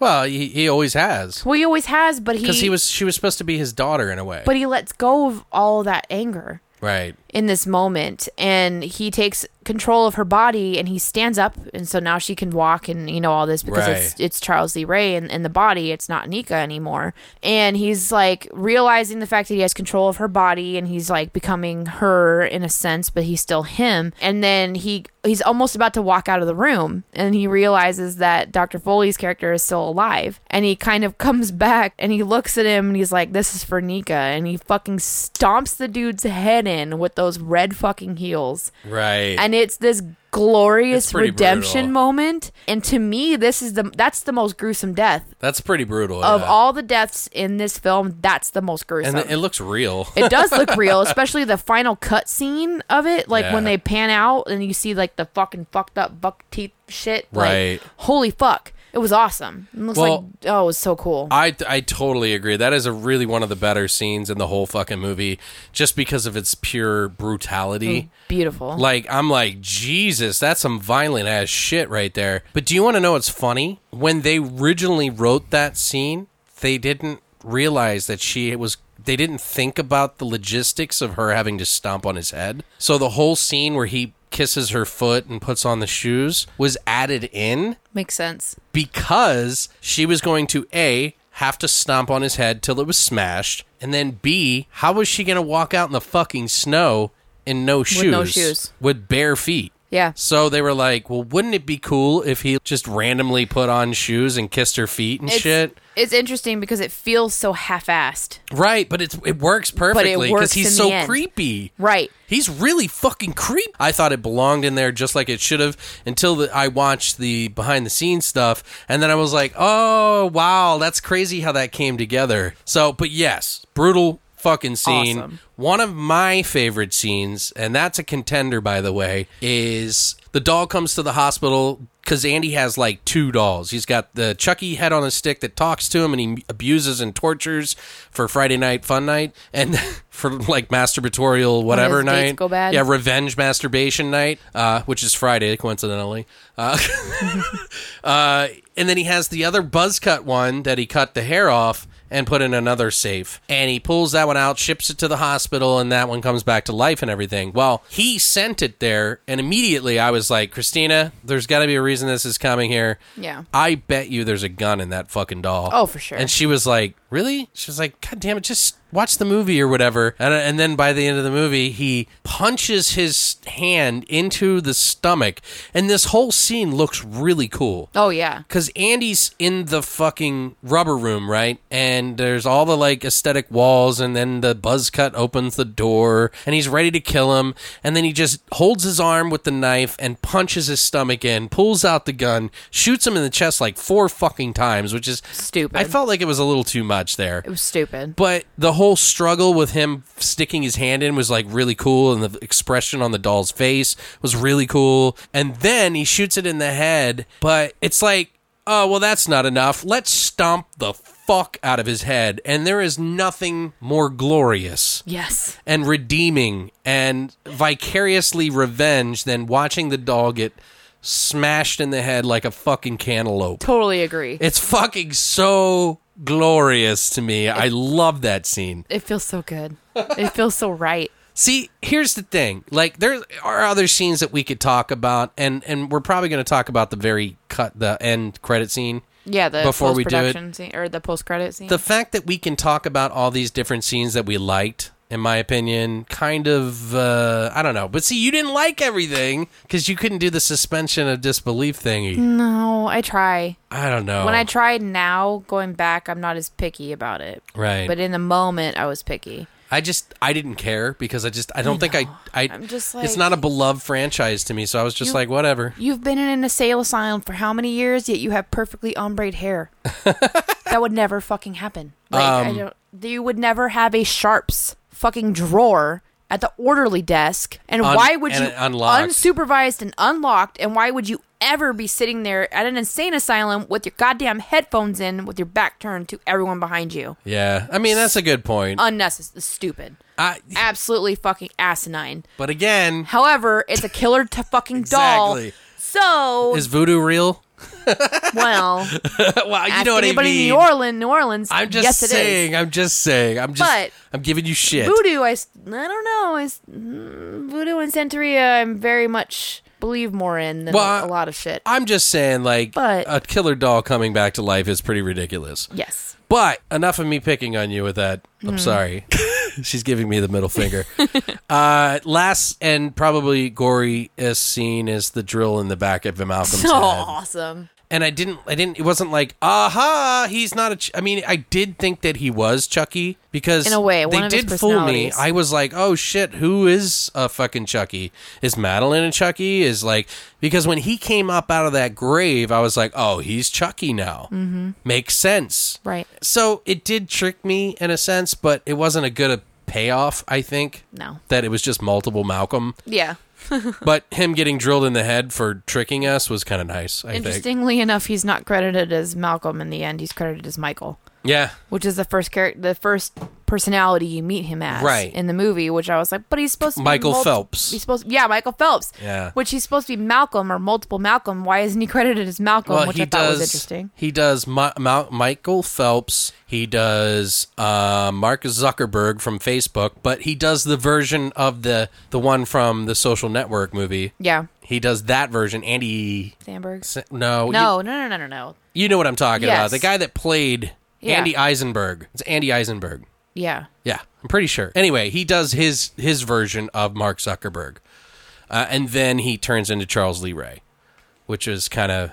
Well, he, he always has. Well, he always has, but he Because he was she was supposed to be his daughter in a way. but he lets go of all that anger right. in this moment and he takes control of her body and he stands up and so now she can walk and you know all this because it's Right. it's Charles Lee Ray in, in the body it's not Nika anymore and he's like realizing the fact that he has control of her body and he's like becoming her in a sense but he's still him and then he he's almost about to walk out of the room and he realizes that Dr. Foley's character is still alive and he kind of comes back and he looks at him and he's like this is for Nika and he fucking stomps the dude's head in with those red fucking heels Right. and it's this glorious It's pretty redemption brutal. moment and to me this is the that's the most gruesome death That's pretty brutal. of yeah. all the deaths in this film that's the most gruesome and it looks real. it does look real, especially the final cut scene of it. Like when Yeah. they pan out and you see like the fucking fucked up buck teeth shit. like, Right. holy fuck. It was awesome. It looks Well, like oh, it was so cool. I, I totally agree. That is a really one of the better scenes in the whole fucking movie, just because of its pure brutality. Beautiful. Like I'm like Jesus, that's some violent ass shit right there. But do you want to know what's funny? When they originally wrote that scene, they didn't realize that she was. They didn't think about the logistics of her having to stomp on his head. So the whole scene where he kisses her foot and puts on the shoes was added in Makes sense. because she was going to A, have to stomp on his head till it was smashed, and then B, how was she going to walk out in the fucking snow in no shoes? no shoes. With bare feet. Yeah. So they were like, well, wouldn't it be cool if he just randomly put on shoes and kissed her feet and It's, shit? it's interesting because it feels so half-assed. Right, but it's, it works perfectly because he's so creepy. Right. He's really fucking creepy. I thought it belonged in there just like it should have until the, I watched the behind the scenes stuff, and then I was like, oh wow, that's crazy how that came together. So, but yes, brutal fucking scene. Awesome. One of my favorite scenes, and that's a contender by the way, is the doll comes to the hospital because Andy has like two dolls. He's got the Chucky head on a stick that talks to him and he abuses and tortures for Friday night fun night and for like masturbatorial whatever night. go bad. Yeah, revenge masturbation night, uh, which is Friday coincidentally. Uh, uh, and then he has the other buzz cut one that he cut the hair off and put in another safe. And he pulls that one out, ships it to the hospital, and that one comes back to life and everything. Well, he sent it there, and immediately I was like, Christina, there's got to be a reason this is coming here. Yeah. I bet you there's a gun in that fucking doll. Oh, for sure. And she was like, Really? She was like, God damn it, just watch the movie or whatever. And, and then by the end of the movie, he punches his hand into the stomach. And this whole scene looks really cool. Oh yeah. Because Andy's in the fucking rubber room, right? And there's all the like aesthetic walls, and then the buzz cut opens the door, and he's ready to kill him. And then he just holds his arm with the knife and punches his stomach in, pulls out the gun, shoots him in the chest like four fucking times, which is Stupid. I felt like it was a little too much there. It was stupid. But the whole struggle with him sticking his hand in was like really cool, and the expression on the doll's face was really cool. And then he shoots it in the head, but it's like, oh, well, that's not enough. Let's stomp the fuck out of his head. And there is nothing more glorious Yes. and redeeming and vicariously revenge than watching the doll get smashed in the head like a fucking cantaloupe. Totally agree. It's fucking so glorious to me. I love that scene. It feels so good. it feels so right. See, here's the thing. Like there are other scenes that we could talk about and and we're probably going to talk about the very cut the end credit scene. Yeah, the Before we do it- scene or the post-credit scene. The fact that we can talk about all these different scenes that we liked in my opinion. Kind of, uh, I don't know. But see, you didn't like everything because you couldn't do the suspension of disbelief thingy. No, I try. I don't know. When I tried now, going back, I'm not as picky about it. right. But in the moment, I was picky. I just I didn't care because I just I don't think I I I'm just like, it's not a beloved franchise to me, so I was just You- like whatever. You've been in an asylum asylum for how many years? Yet you have perfectly ombre hair. that would never fucking happen. Like I Um, don't. You would never have a sharps fucking drawer at the orderly desk. And Un- why would and you unlocked. unsupervised and unlocked? And why would you ever be sitting there at an insane asylum with your goddamn headphones in, with your back turned to everyone behind you? Yeah. I mean, that's a good point. Unnecessary, stupid, I, absolutely fucking asinine. but again, However, it's a killer to fucking doll. So is voodoo real? Well, well, you know what I anybody mean. in New Orleans, New Orleans. I'm just yes, saying. I'm just saying. I'm just. But I'm giving you shit. Voodoo, I, I don't know. I, mm, voodoo and Santeria, I'm very much believe more in than Well, a lot of shit. I'm just saying, like But- a killer doll coming back to life is pretty ridiculous. yes. But enough of me picking on you with that. I'm sorry. She's giving me the middle finger. uh, last and probably goriest scene is the drill in the back of Malcolm's So head. awesome. And I didn't, I didn't, it wasn't like, aha, he's not a. Ch-. I mean, I did think that he was Chucky because In a way, they one of his did fool me. I was like, oh shit, who is a fucking Chucky? Is Madeline a Chucky? Is like because when he came up out of that grave, I was like, oh, he's Chucky now. Mm-hmm. Makes sense, Right. So it did trick me in a sense, but it wasn't a good payoff. I think No. that it was just multiple Malcolm, Yeah. but him getting drilled in the head for tricking us was kind of nice. I think. Interestingly enough, he's not credited as Malcolm in the end. He's credited as Michael, Yeah, which is the first character, the first personality you meet him as Right. in the movie. Which I was like, but he's supposed to Michael be multi- Phelps. He's supposed, yeah, Michael Phelps. Yeah. Which he's supposed to be Malcolm or multiple Malcolm. Why isn't he credited as Malcolm? well, which he I thought does. was interesting. He does Ma- Ma- Michael Phelps. He does uh, Mark Zuckerberg from Facebook, but he does the version of the the one from the Social Network movie. Yeah. He does that version. Andy, Samberg. S- no, No, no, no, no, no, no. you, you know what I'm talking about. The guy that played Yeah. Andy Eisenberg. It's Andy Eisenberg. Yeah. Yeah, I'm pretty sure. Anyway, he does his his version of Mark Zuckerberg, uh, and then he turns into Charles Lee Ray, which is kind of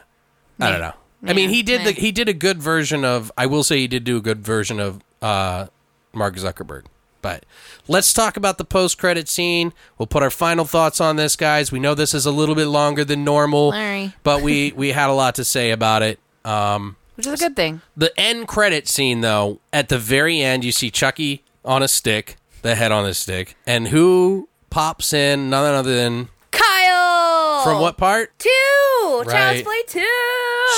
I don't know. I mean, he did the he did a good version of. I will say he did do a good version of uh, Mark Zuckerberg. But let's talk about the post credit scene. We'll put our final thoughts on this, guys. We know this is a little bit longer than normal, Larry. but we we had a lot to say about it. Um, Which is a good thing. the end credit scene, though, at the very end, you see Chucky on a stick, the head on a stick, and who pops in? None other than Kyle! from what part? Two! Child's Right. Play 2!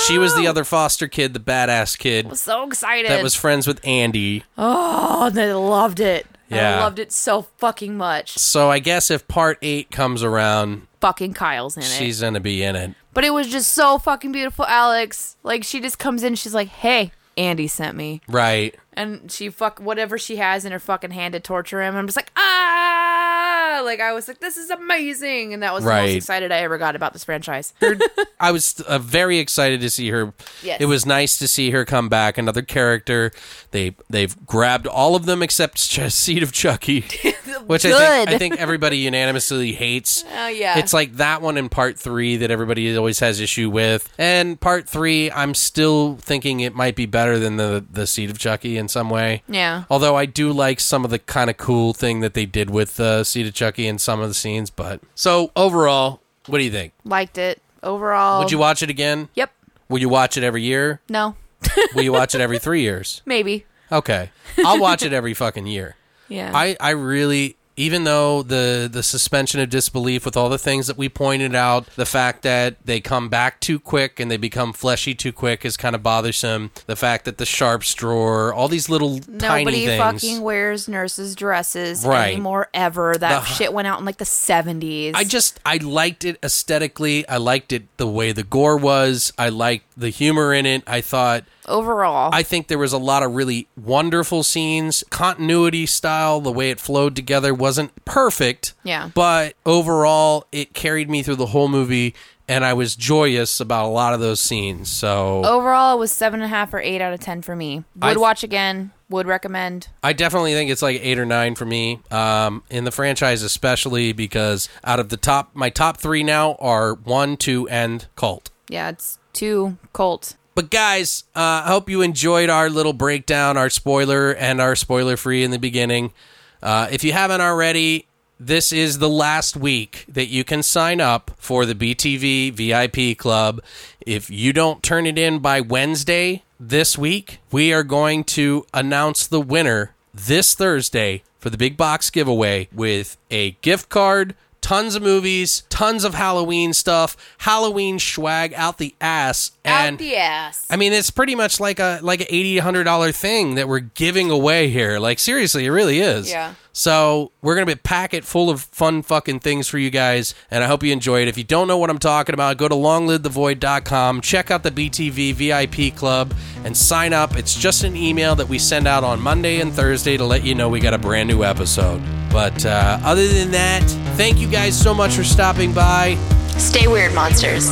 She was the other foster kid, the badass kid so excited. that was friends with Andy. Oh, they loved it. Yeah. I loved it so fucking much. So I guess if part eight comes around, Fucking Kyle's in it. she's gonna be in it. But it was just so fucking beautiful, Alex. Like she just comes in, she's like, "Hey, Andy sent me," Right. And she fuck whatever she has in her fucking hand to torture him. I'm just like, ah, like I was like, "This is amazing," and that was the most excited I ever got about this franchise. I was uh, very excited to see her. Yes. It was nice to see her come back. Another character. They they've grabbed all of them except Seed of Chucky, which I think I think everybody unanimously hates. Oh, yeah. it's like that one in part three that everybody always has issue with, and part three I'm still thinking it might be better than the the Seed of Chucky in some way. Yeah. Although I do like some of the kind of cool thing that they did with uh, Seed of Chucky in some of the scenes, but so overall, what do you think? Liked it overall. Would you watch it again? Yep. Will you watch it every year? No. Will you watch it every three years? Maybe. Okay. I'll watch it every fucking year. Yeah. I, I really even though the the suspension of disbelief with all the things that we pointed out, the fact that they come back too quick and they become fleshy too quick is kind of bothersome. The fact that the sharps drawer, all these little tiny Nobody fucking wears nurses' dresses Right. anymore ever. That The- shit went out in like the 70s. I just I liked it aesthetically. I liked it the way the gore was. I liked the humor in it. I thought overall. I think there was a lot of really wonderful scenes. Continuity style, the way it flowed together wasn't perfect. Yeah. But overall, it carried me through the whole movie, and I was joyous about a lot of those scenes. So overall, it was seven and a half or eight out of ten for me. Would I watch again. Would recommend. I definitely think it's like eight or nine for me um, in the franchise, especially because out of the top, my top three now are one, two, and Cult. Yeah, it's two Cult. But guys, uh, I hope you enjoyed our little breakdown, our spoiler and our spoiler free in the beginning. Uh, if you haven't already, this is the last week that you can sign up for the BTV VIP Club. If you don't turn it in by Wednesday this week, we are going to announce the winner this Thursday for the big box giveaway with a gift card tons of movies, tons of Halloween stuff, Halloween swag out the ass, and Out the ass. I mean, it's pretty much like a like a eighty hundred dollar thing that we're giving away here. Like seriously, it really is. Yeah. So we're gonna be pack it full of fun fucking things for you guys, and I hope you enjoy it. If you don't know what I'm talking about, go to longlivethevoid.com, check out the BTV VIP Club, and sign up. It's just an email that we send out on Monday and Thursday to let you know we got a brand new episode. But uh, other than that, thank you guys so much for stopping by. Stay weird, monsters.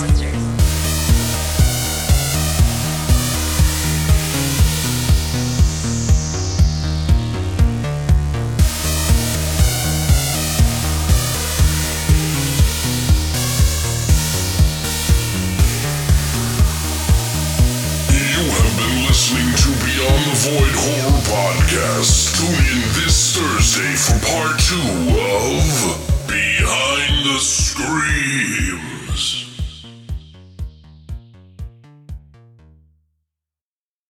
Podcast. Tune in this Thursday for part two